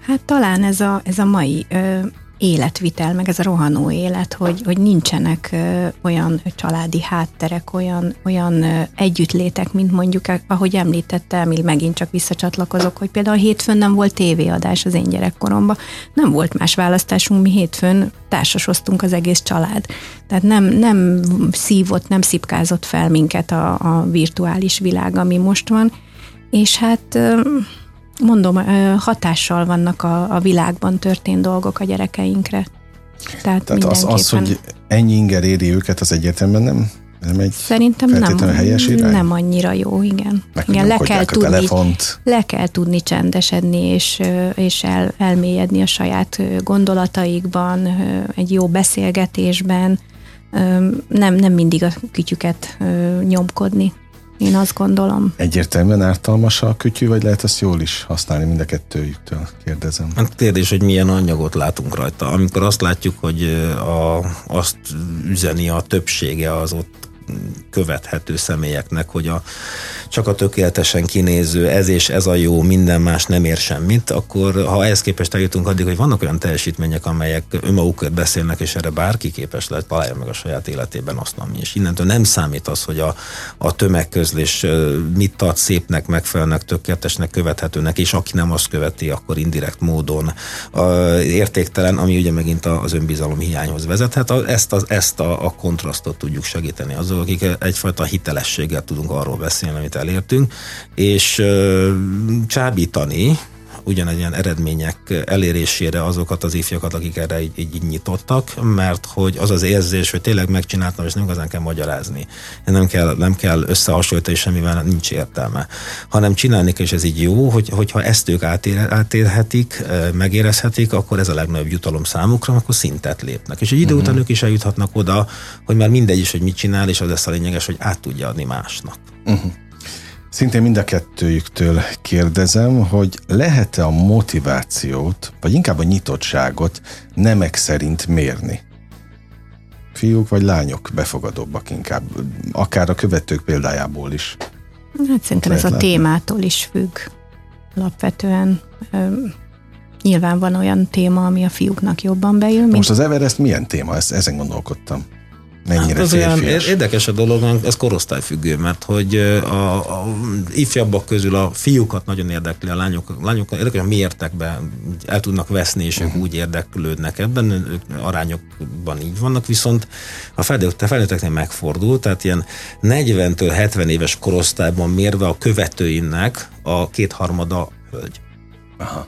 Hát talán ez a, ez a mai ö, életvitel, meg ez a rohanó élet, hogy, hogy nincsenek olyan családi hátterek, olyan, olyan együttlétek, mint mondjuk, ahogy említette Emil, megint csak visszacsatlakozok, hogy például hétfőn nem volt tévéadás az én gyerekkoromban, nem volt más választásunk, mi hétfőn társasoztunk az egész család. Tehát nem, nem szívott, nem szipkázott fel minket a, a virtuális világ, ami most van, és hát mondom, hatással vannak a, a világban történt dolgok a gyerekeinkre. Tehát, Tehát az, az, hogy ennyi inger éri őket, az egyértelműen nem nem egy Szerintem nem, helyes irány? nem annyira jó, igen. igen le, kell tudni, telefont. le kell tudni csendesedni, és, és el, elmélyedni a saját gondolataikban, egy jó beszélgetésben, nem, nem mindig a kütyüket nyomkodni. Én azt gondolom. Egyértelműen ártalmas a kütyű, vagy lehet azt jól is használni mind a kettőjüktől, kérdezem. Hát kérdés, hogy milyen anyagot látunk rajta. Amikor azt látjuk, hogy a, azt üzeni a többsége az ott követhető személyeknek, hogy a, csak a tökéletesen kinéző, ez és ez a jó, minden más nem ér semmit, akkor ha ehhez képest eljutunk addig, hogy vannak olyan teljesítmények, amelyek önmagukért beszélnek, és erre bárki képes lehet, találja meg a saját életében azt, ami és innentől nem számít az, hogy a, a tömegközlés mit tart szépnek, megfelelnek, tökéletesnek, követhetőnek, és aki nem azt követi, akkor indirekt módon a, értéktelen, ami ugye megint az önbizalom hiányhoz vezethet. Ezt, az, ezt a, a kontrasztot tudjuk segíteni azok, akik egyfajta hitelességgel tudunk arról beszélni, amit elértünk, és csábítani, ugyanegy ilyen eredmények elérésére azokat az ifjakat, akik erre így, így, így nyitottak, mert hogy az az érzés, hogy tényleg megcsináltam, és nem igazán kell magyarázni. Nem kell, nem kell összehasonlítani, semmivel nincs értelme. Hanem csinálni, és ez így jó, hogy, hogyha ezt ők átér, átérhetik, megérezhetik, akkor ez a legnagyobb jutalom számukra, akkor szintet lépnek. És egy idő uh-huh. után ők is eljuthatnak oda, hogy már mindegy is, hogy mit csinál, és az lesz a lényeges, hogy át tudja adni másnak. Uh-huh. Szintén mind a kettőjüktől kérdezem, hogy lehet-e a motivációt, vagy inkább a nyitottságot nemek szerint mérni? Fiúk vagy lányok befogadóbbak inkább, akár a követők példájából is. Hát szerintem ez a látni. témától is függ alapvetően. Nyilván van olyan téma, ami a fiúknak jobban bejön. Mint... Most az Everest milyen téma? Ezt, ezen gondolkodtam mennyire hát az olyan érdekes a dolog, ez korosztályfüggő, mert hogy a, a ifjabbak közül a fiúkat nagyon érdekli, a lányok, a lányok érdekes, a miértekbe el tudnak veszni, és ők uh-huh. úgy érdeklődnek ebben, ők arányokban így vannak, viszont a felnőtteknél megfordul, tehát ilyen 40-től 70 éves korosztályban mérve a követőinek a kétharmada hölgy. Aha.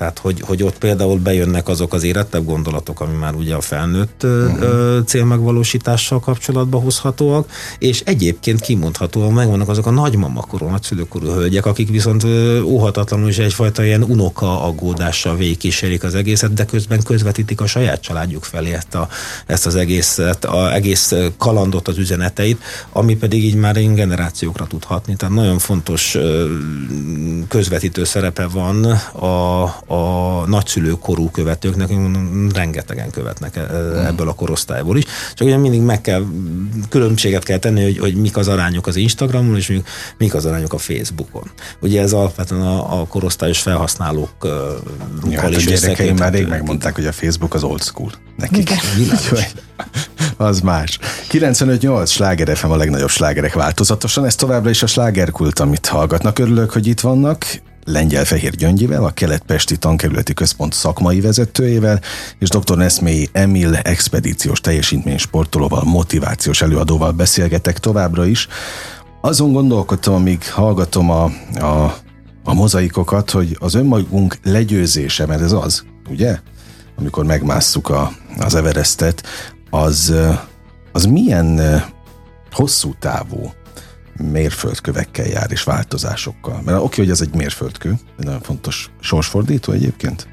Tehát, hogy, hogy ott például bejönnek azok az érettebb gondolatok, ami már ugye a felnőtt uh-huh. célmegvalósítással kapcsolatba hozhatóak, és egyébként kimondhatóan megvannak azok a nagymamakorú, nagyszülőkorú hölgyek, akik viszont óhatatlanul is egyfajta ilyen unoka aggódással végigkísérik az egészet, de közben közvetítik a saját családjuk felé ezt, a, ezt az egészet, a, egész kalandot, az üzeneteit, ami pedig így már én generációkra tudhatni. Tehát nagyon fontos közvetítő szerepe van a, a nagyszülőkorú követőknek, rengetegen követnek e- hmm. ebből a korosztályból is. Csak ugye mindig meg kell, különbséget kell tenni, hogy, hogy mik az arányok az Instagramon, és mik, mik az arányok a Facebookon. Ugye ez alapvetően a, a korosztályos felhasználók ja, hát is a gyerekeim már rég megmondták, hogy a Facebook az old school. Nekik. [laughs] [laughs] az más. 95-8 sláger FM a legnagyobb slágerek változatosan, ez továbbra is a slágerkult, amit hallgatnak. Örülök, hogy itt vannak. Lengyel Fehér Gyöngyivel, a Kelet-Pesti Tankerületi Központ szakmai vezetőjével, és dr. Neszmélyi Emil expedíciós teljesítménysportolóval, motivációs előadóval beszélgetek továbbra is. Azon gondolkodtam, amíg hallgatom a, a, a mozaikokat, hogy az önmagunk legyőzése, mert ez az, ugye? Amikor megmásszuk a, az Everestet, az, az milyen hosszú távú mérföldkövekkel jár és változásokkal. Mert oké, hogy ez egy mérföldkő, de nagyon fontos sorsfordító egyébként.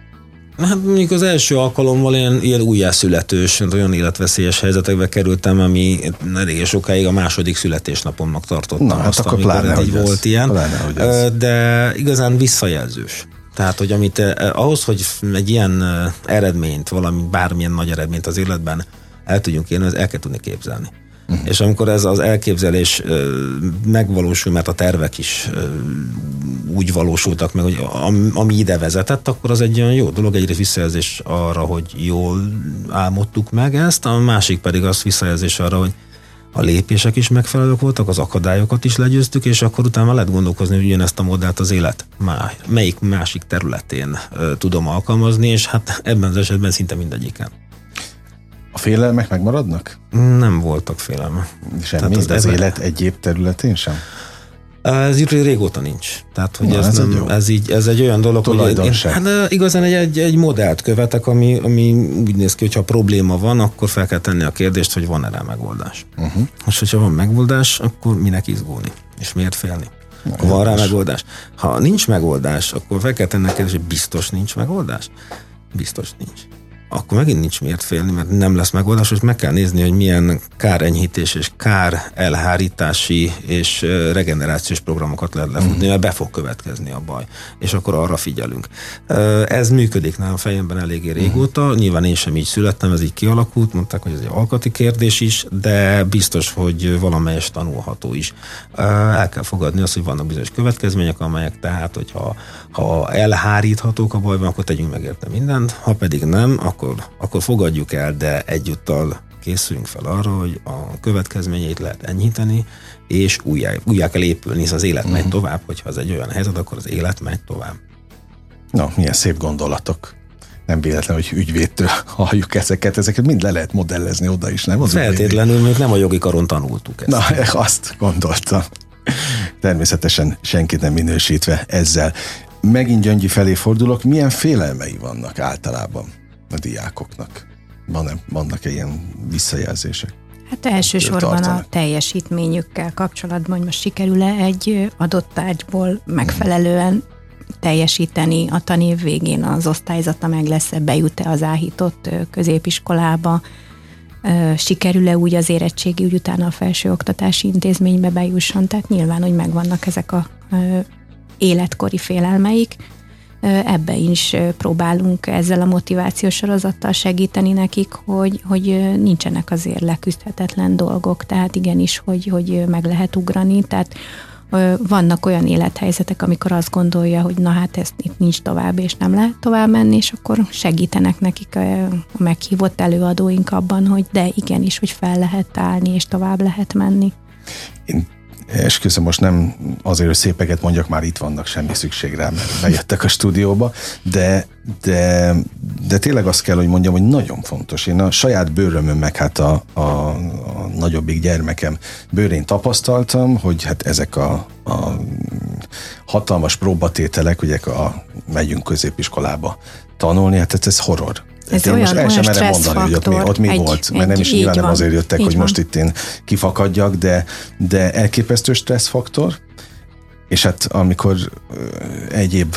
Hát mondjuk az első alkalommal ilyen, ilyen újjászületős, olyan életveszélyes helyzetekbe kerültem, ami elég sokáig a második születésnapomnak tartottam. Na, hát azt, akkor pláne, hogy volt ez, ilyen. Pláne, hogy ez. De igazán visszajelzős. Tehát, hogy amit ahhoz, hogy egy ilyen eredményt, valami bármilyen nagy eredményt az életben el tudjunk érni, az el kell tudni képzelni. Uh-huh. És amikor ez az elképzelés megvalósul, mert a tervek is úgy valósultak meg, hogy ami ide vezetett, akkor az egy olyan jó dolog, egyrészt visszajelzés arra, hogy jól álmodtuk meg ezt, a másik pedig az visszajelzés arra, hogy a lépések is megfelelők voltak, az akadályokat is legyőztük, és akkor utána lehet gondolkozni, hogy ugyanezt a modellt az élet má, melyik másik területén ö, tudom alkalmazni, és hát ebben az esetben szinte mindegyiken. A félelmek megmaradnak? Nem voltak félelme. Semmi, az, az élet egyéb területén sem? Ez így régóta nincs. Tehát, hogy Na, ez, ez, nem, ez, így, ez egy olyan dolog, hogy én, hát igazán egy, egy, egy modellt követek, ami, ami úgy néz ki, hogyha probléma van, akkor fel kell tenni a kérdést, hogy van-e rá megoldás. Uh-huh. Most, hogyha van megoldás, akkor minek izgulni? És miért félni? Na, van rá megoldás. Ha nincs megoldás, akkor fel kell tenni a kérdést, hogy biztos nincs megoldás? Biztos nincs akkor megint nincs miért félni, mert nem lesz megoldás, és meg kell nézni, hogy milyen kárenyhítés és kár elhárítási és regenerációs programokat lehet lefutni, mm. mert be fog következni a baj, és akkor arra figyelünk. Ez működik nálam fejemben eléggé régóta, mm. nyilván én sem így születtem, ez így kialakult, mondták, hogy ez egy alkati kérdés is, de biztos, hogy valamelyes tanulható is. El kell fogadni azt, hogy vannak bizonyos következmények, amelyek tehát, hogyha ha elháríthatók a bajban, akkor tegyünk meg érte mindent, ha pedig nem, akkor, akkor fogadjuk el, de egyúttal készülünk fel arra, hogy a következményeit lehet enyhíteni, és újjá, újjá kell épülni, hisz az élet uh-huh. megy mhm. tovább, hogyha az egy olyan helyzet, akkor az élet megy tovább. Na, milyen szép gondolatok. Nem véletlen, hogy ügyvédtől [laughs] halljuk ezeket, ezeket mind le lehet modellezni oda is, nem? Az Feltétlenül, még nem a jogi karon tanultuk ezt. Na, [laughs] azt gondoltam. Természetesen senkit nem minősítve ezzel. Megint Gyöngyi felé fordulok, milyen félelmei vannak általában a diákoknak? Van-e, vannak-e ilyen visszajelzések? Hát elsősorban a teljesítményükkel kapcsolatban, hogy most sikerül-e egy adott tárgyból megfelelően teljesíteni a tanév végén az osztályzata meg lesz-e, bejut-e az áhított középiskolába, sikerül-e úgy az érettségi, úgy utána a felsőoktatási intézménybe bejusson, tehát nyilván, hogy megvannak ezek a életkori félelmeik, ebbe is próbálunk ezzel a motivációs sorozattal segíteni nekik, hogy, hogy nincsenek azért leküzdhetetlen dolgok, tehát igenis, hogy, hogy meg lehet ugrani, tehát vannak olyan élethelyzetek, amikor azt gondolja, hogy na hát ezt itt nincs tovább, és nem lehet tovább menni, és akkor segítenek nekik a meghívott előadóink abban, hogy de igenis, hogy fel lehet állni, és tovább lehet menni. Én esküszöm, most nem azért, hogy szépeket mondjak, már itt vannak, semmi szükség rá, mert bejöttek a stúdióba, de, de, de tényleg azt kell, hogy mondjam, hogy nagyon fontos. Én a saját bőrömön, meg hát a, a, a nagyobbik gyermekem bőrén tapasztaltam, hogy hát ezek a, a hatalmas próbatételek, ugye a, megyünk középiskolába tanulni, hát ez, ez horror. Ez én olyan, most el sem merem mondani, hogy ott mi, ott mi egy, volt, mert egy, nem is nyilván nem azért jöttek, hogy van. most itt én kifakadjak, de, de elképesztő stresszfaktor, és hát amikor egyéb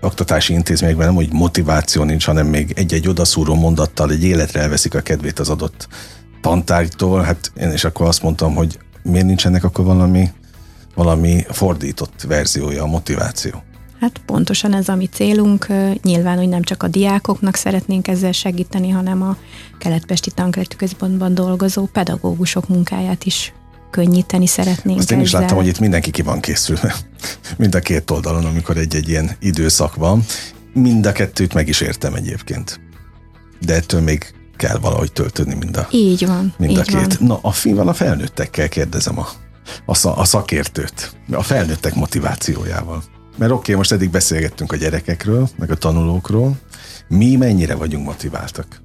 oktatási intézményekben nem, hogy motiváció nincs, hanem még egy-egy odaszúró mondattal egy életre elveszik a kedvét az adott tantárgytól, hát én is akkor azt mondtam, hogy miért nincs ennek akkor valami, valami fordított verziója a motiváció. Hát pontosan ez a mi célunk. Nyilván, hogy nem csak a diákoknak szeretnénk ezzel segíteni, hanem a Keletpesti Tankerti Központban dolgozó pedagógusok munkáját is könnyíteni szeretnénk Azt én is ezzel. láttam, hogy itt mindenki ki van készülve. [laughs] Mind a két oldalon, amikor egy-egy ilyen időszak van. Mind a kettőt meg is értem egyébként. De ettől még kell valahogy töltődni mind a, így van, mind így a két. Van. Na, a fiúval a felnőttekkel kérdezem a, a, a szakértőt, a felnőttek motivációjával. Mert oké, okay, most eddig beszélgettünk a gyerekekről, meg a tanulókról. Mi mennyire vagyunk motiváltak?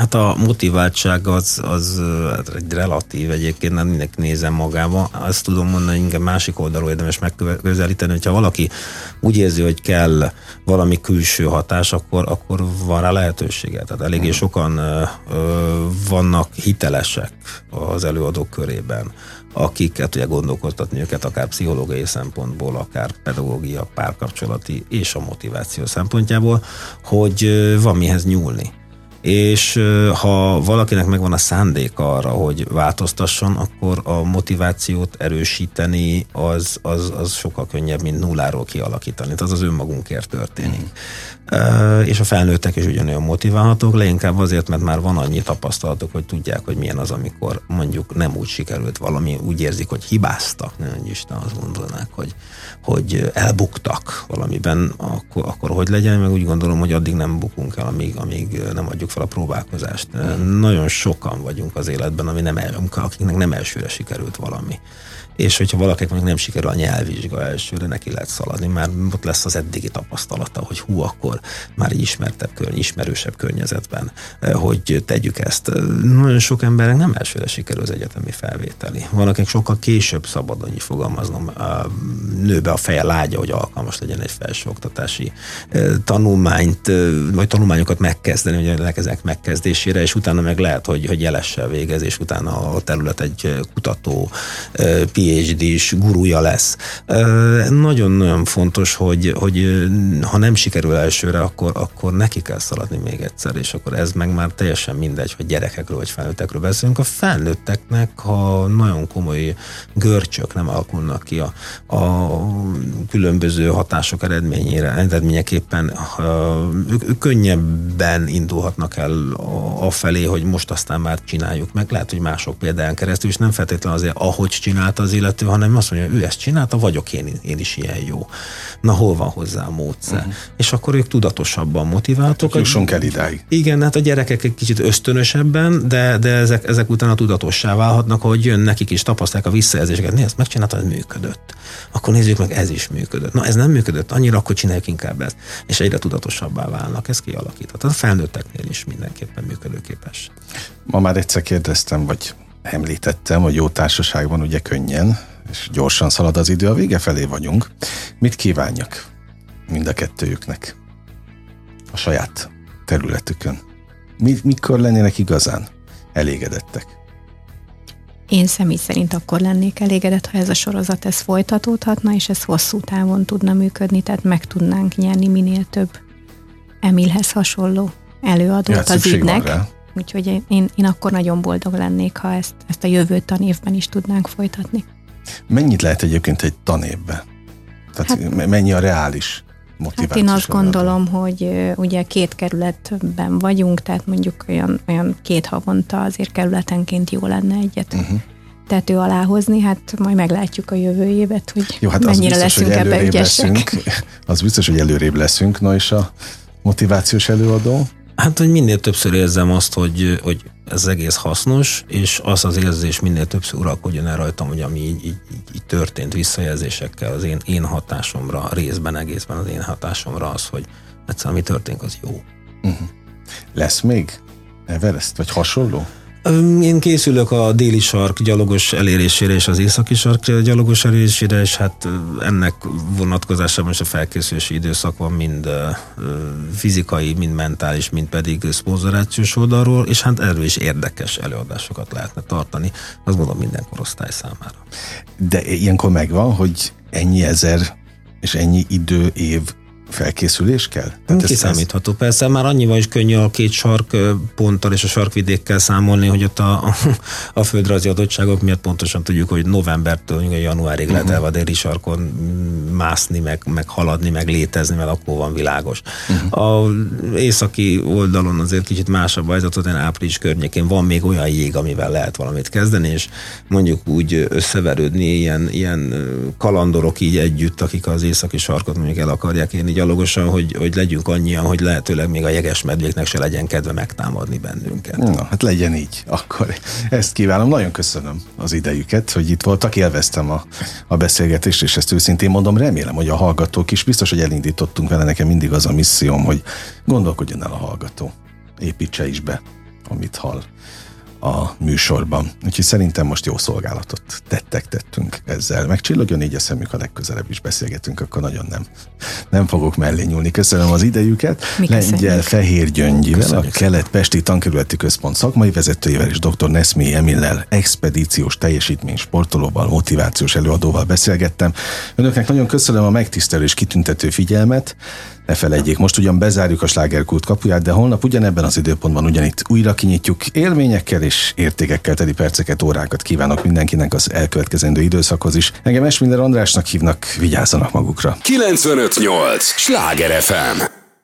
Hát a motiváltság az, az hát egy relatív egyébként, nem mindenki nézem magába. Azt tudom mondani, hogy inkább másik oldalról érdemes megközelíteni, hogyha valaki úgy érzi, hogy kell valami külső hatás, akkor, akkor van rá lehetősége. Tehát eléggé hmm. sokan ö, vannak hitelesek az előadók körében akiket ugye gondolkoztatni őket akár pszichológiai szempontból, akár pedagógia, párkapcsolati és a motiváció szempontjából, hogy van mihez nyúlni és ha valakinek megvan a szándéka arra, hogy változtasson, akkor a motivációt erősíteni az, az, az sokkal könnyebb, mint nulláról kialakítani. Tehát az az önmagunkért történik. Mm. És a felnőttek is ugyanolyan motiválhatók, leginkább azért, mert már van annyi tapasztalatok, hogy tudják, hogy milyen az, amikor mondjuk nem úgy sikerült valami, úgy érzik, hogy hibáztak, nem Isten azt gondolnák, hogy, hogy elbuktak valamiben, akkor, akkor hogy legyen, meg úgy gondolom, hogy addig nem bukunk el, amíg, amíg nem adjuk fel a próbálkozást. Mm. Nagyon sokan vagyunk az életben, ami nem akiknek nem elsőre sikerült valami és hogyha valakinek nem sikerül a nyelvvizsga elsőre, neki lehet szaladni, már ott lesz az eddigi tapasztalata, hogy hú, akkor már egy ismertebb, körny, ismerősebb környezetben, eh, hogy tegyük ezt. Nagyon sok embernek nem elsőre sikerül az egyetemi felvételi. Van, akik sokkal később szabad annyi fogalmaznom, nőbe a feje lágya, hogy alkalmas legyen egy felsőoktatási eh, tanulmányt, eh, vagy tanulmányokat megkezdeni, hogy ezek megkezdésére, és utána meg lehet, hogy, hogy jelessel végez, és utána a terület egy kutató, PhD-s gurúja lesz. Nagyon-nagyon fontos, hogy, hogy ha nem sikerül elsőre, akkor, akkor neki kell szaladni még egyszer, és akkor ez meg már teljesen mindegy, hogy gyerekekről vagy felnőttekről beszélünk. A felnőtteknek, ha nagyon komoly görcsök nem alakulnak ki a, a különböző hatások eredményére, eredményeképpen ők, ők könnyebben indulhatnak el afelé, hogy most aztán már csináljuk meg. Lehet, hogy mások példán keresztül, és nem feltétlenül azért, ahogy csinálta az illető, hanem azt mondja, hogy ő ezt csinálta, vagyok én, én is ilyen jó. Na hol van hozzá a módszer? Uh-huh. És akkor ők tudatosabban motiváltok. Hát, jussunk el idáig. Igen, hát a gyerekek egy kicsit ösztönösebben, de, de ezek, ezek után a tudatossá válhatnak, hogy jön nekik is, tapasztalják a visszajelzéseket. Nézd, megcsináltad, ez működött. Akkor nézzük meg, ez is működött. Na, ez nem működött annyira, akkor csináljuk inkább ezt. És egyre tudatosabbá válnak. Ez kialakíthat. A felnőtteknél is mindenképpen működőképes. Ma már egyszer kérdeztem, vagy említettem, hogy jó társaságban ugye könnyen és gyorsan szalad az idő, a vége felé vagyunk. Mit kívánjak mind a kettőjüknek a saját területükön? Mi, mikor lennének igazán elégedettek? Én személy szerint akkor lennék elégedett, ha ez a sorozat ez folytatódhatna, és ez hosszú távon tudna működni, tehát meg tudnánk nyerni minél több Emilhez hasonló előadót ja, az ügynek. Úgyhogy én, én akkor nagyon boldog lennék, ha ezt, ezt a jövő tanévben is tudnánk folytatni. Mennyit lehet egyébként egy tanévbe? Tehát hát, mennyi a reális motiváció? Hát én azt gondolom, hogy ugye két kerületben vagyunk, tehát mondjuk olyan, olyan két havonta azért kerületenként jó lenne egyet. Uh-huh tető alá hozni, hát majd meglátjuk a jövő évet, hogy Jó, hát mennyire biztos, leszünk ebbe ügyesek. Leszünk, [laughs] az biztos, hogy előrébb leszünk, na és a motivációs előadó? Hát, hogy minél többször érzem azt, hogy, hogy ez egész hasznos, és az az érzés minél többször uralkodjon el rajtam, hogy ami így, így, így történt visszajelzésekkel az én, én hatásomra, részben egészben az én hatásomra az, hogy egyszer ami történik, az jó. Uh-huh. Lesz még Everest, vagy hasonló? Én készülök a déli sark gyalogos elérésére és az északi sark gyalogos elérésére, és hát ennek vonatkozásában is a felkészülési időszak van mind fizikai, mind mentális, mind pedig szponzorációs oldalról, és hát erről is érdekes előadásokat lehetne tartani, azt gondolom minden korosztály számára. De ilyenkor megvan, hogy ennyi ezer és ennyi idő, év felkészülés kell? Tehát Kiszámítható, ez... persze. Már annyival is könnyű a két sark ponttal és a sarkvidékkel számolni, hogy ott a, a, a földrajzi adottságok miatt pontosan tudjuk, hogy novembertől januárig uh-huh. lehet el a déli sarkon mászni, meg, meg haladni, meg létezni, mert akkor van világos. Uh-huh. A északi oldalon azért kicsit másabb a helyzet, hogy április környékén van még olyan jég, amivel lehet valamit kezdeni, és mondjuk úgy összeverődni ilyen, ilyen kalandorok így együtt, akik az északi sarkot mondjuk el akarják érni gyalogosan, hogy, hogy legyünk annyian, hogy lehetőleg még a jeges medvéknek se legyen kedve megtámadni bennünket. Na, hát legyen így. Akkor ezt kívánom. Nagyon köszönöm az idejüket, hogy itt voltak. Élveztem a, a beszélgetést, és ezt őszintén mondom, remélem, hogy a hallgatók is biztos, hogy elindítottunk vele. Nekem mindig az a misszióm, hogy gondolkodjon el a hallgató. Építse is be, amit hall a műsorban. Úgyhogy szerintem most jó szolgálatot tettek, tettünk ezzel. ezzel. Meg csillogjon így a szemük, ha legközelebb is beszélgetünk, akkor nagyon nem, nem fogok mellé nyúlni. Köszönöm az idejüket. Mi köszönjük. Lengyel Fehér Gyöngyivel, a. Kelet-Pesti Tankerületi Központ szakmai vezetőjével és dr. Neszmi Emillel, expedíciós teljesítmény sportolóval, motivációs előadóval beszélgettem. Önöknek nagyon köszönöm a megtisztelő és kitüntető figyelmet. Ne felejtjék, most ugyan bezárjuk a slágerkult kapuját, de holnap ugyanebben az időpontban ugyanitt újra kinyitjuk. Élményekkel és értékekkel teli perceket, órákat kívánok mindenkinek az elkövetkezendő időszakhoz is. Engem Esmiller Andrásnak hívnak, vigyázzanak magukra. 958! Sláger FM!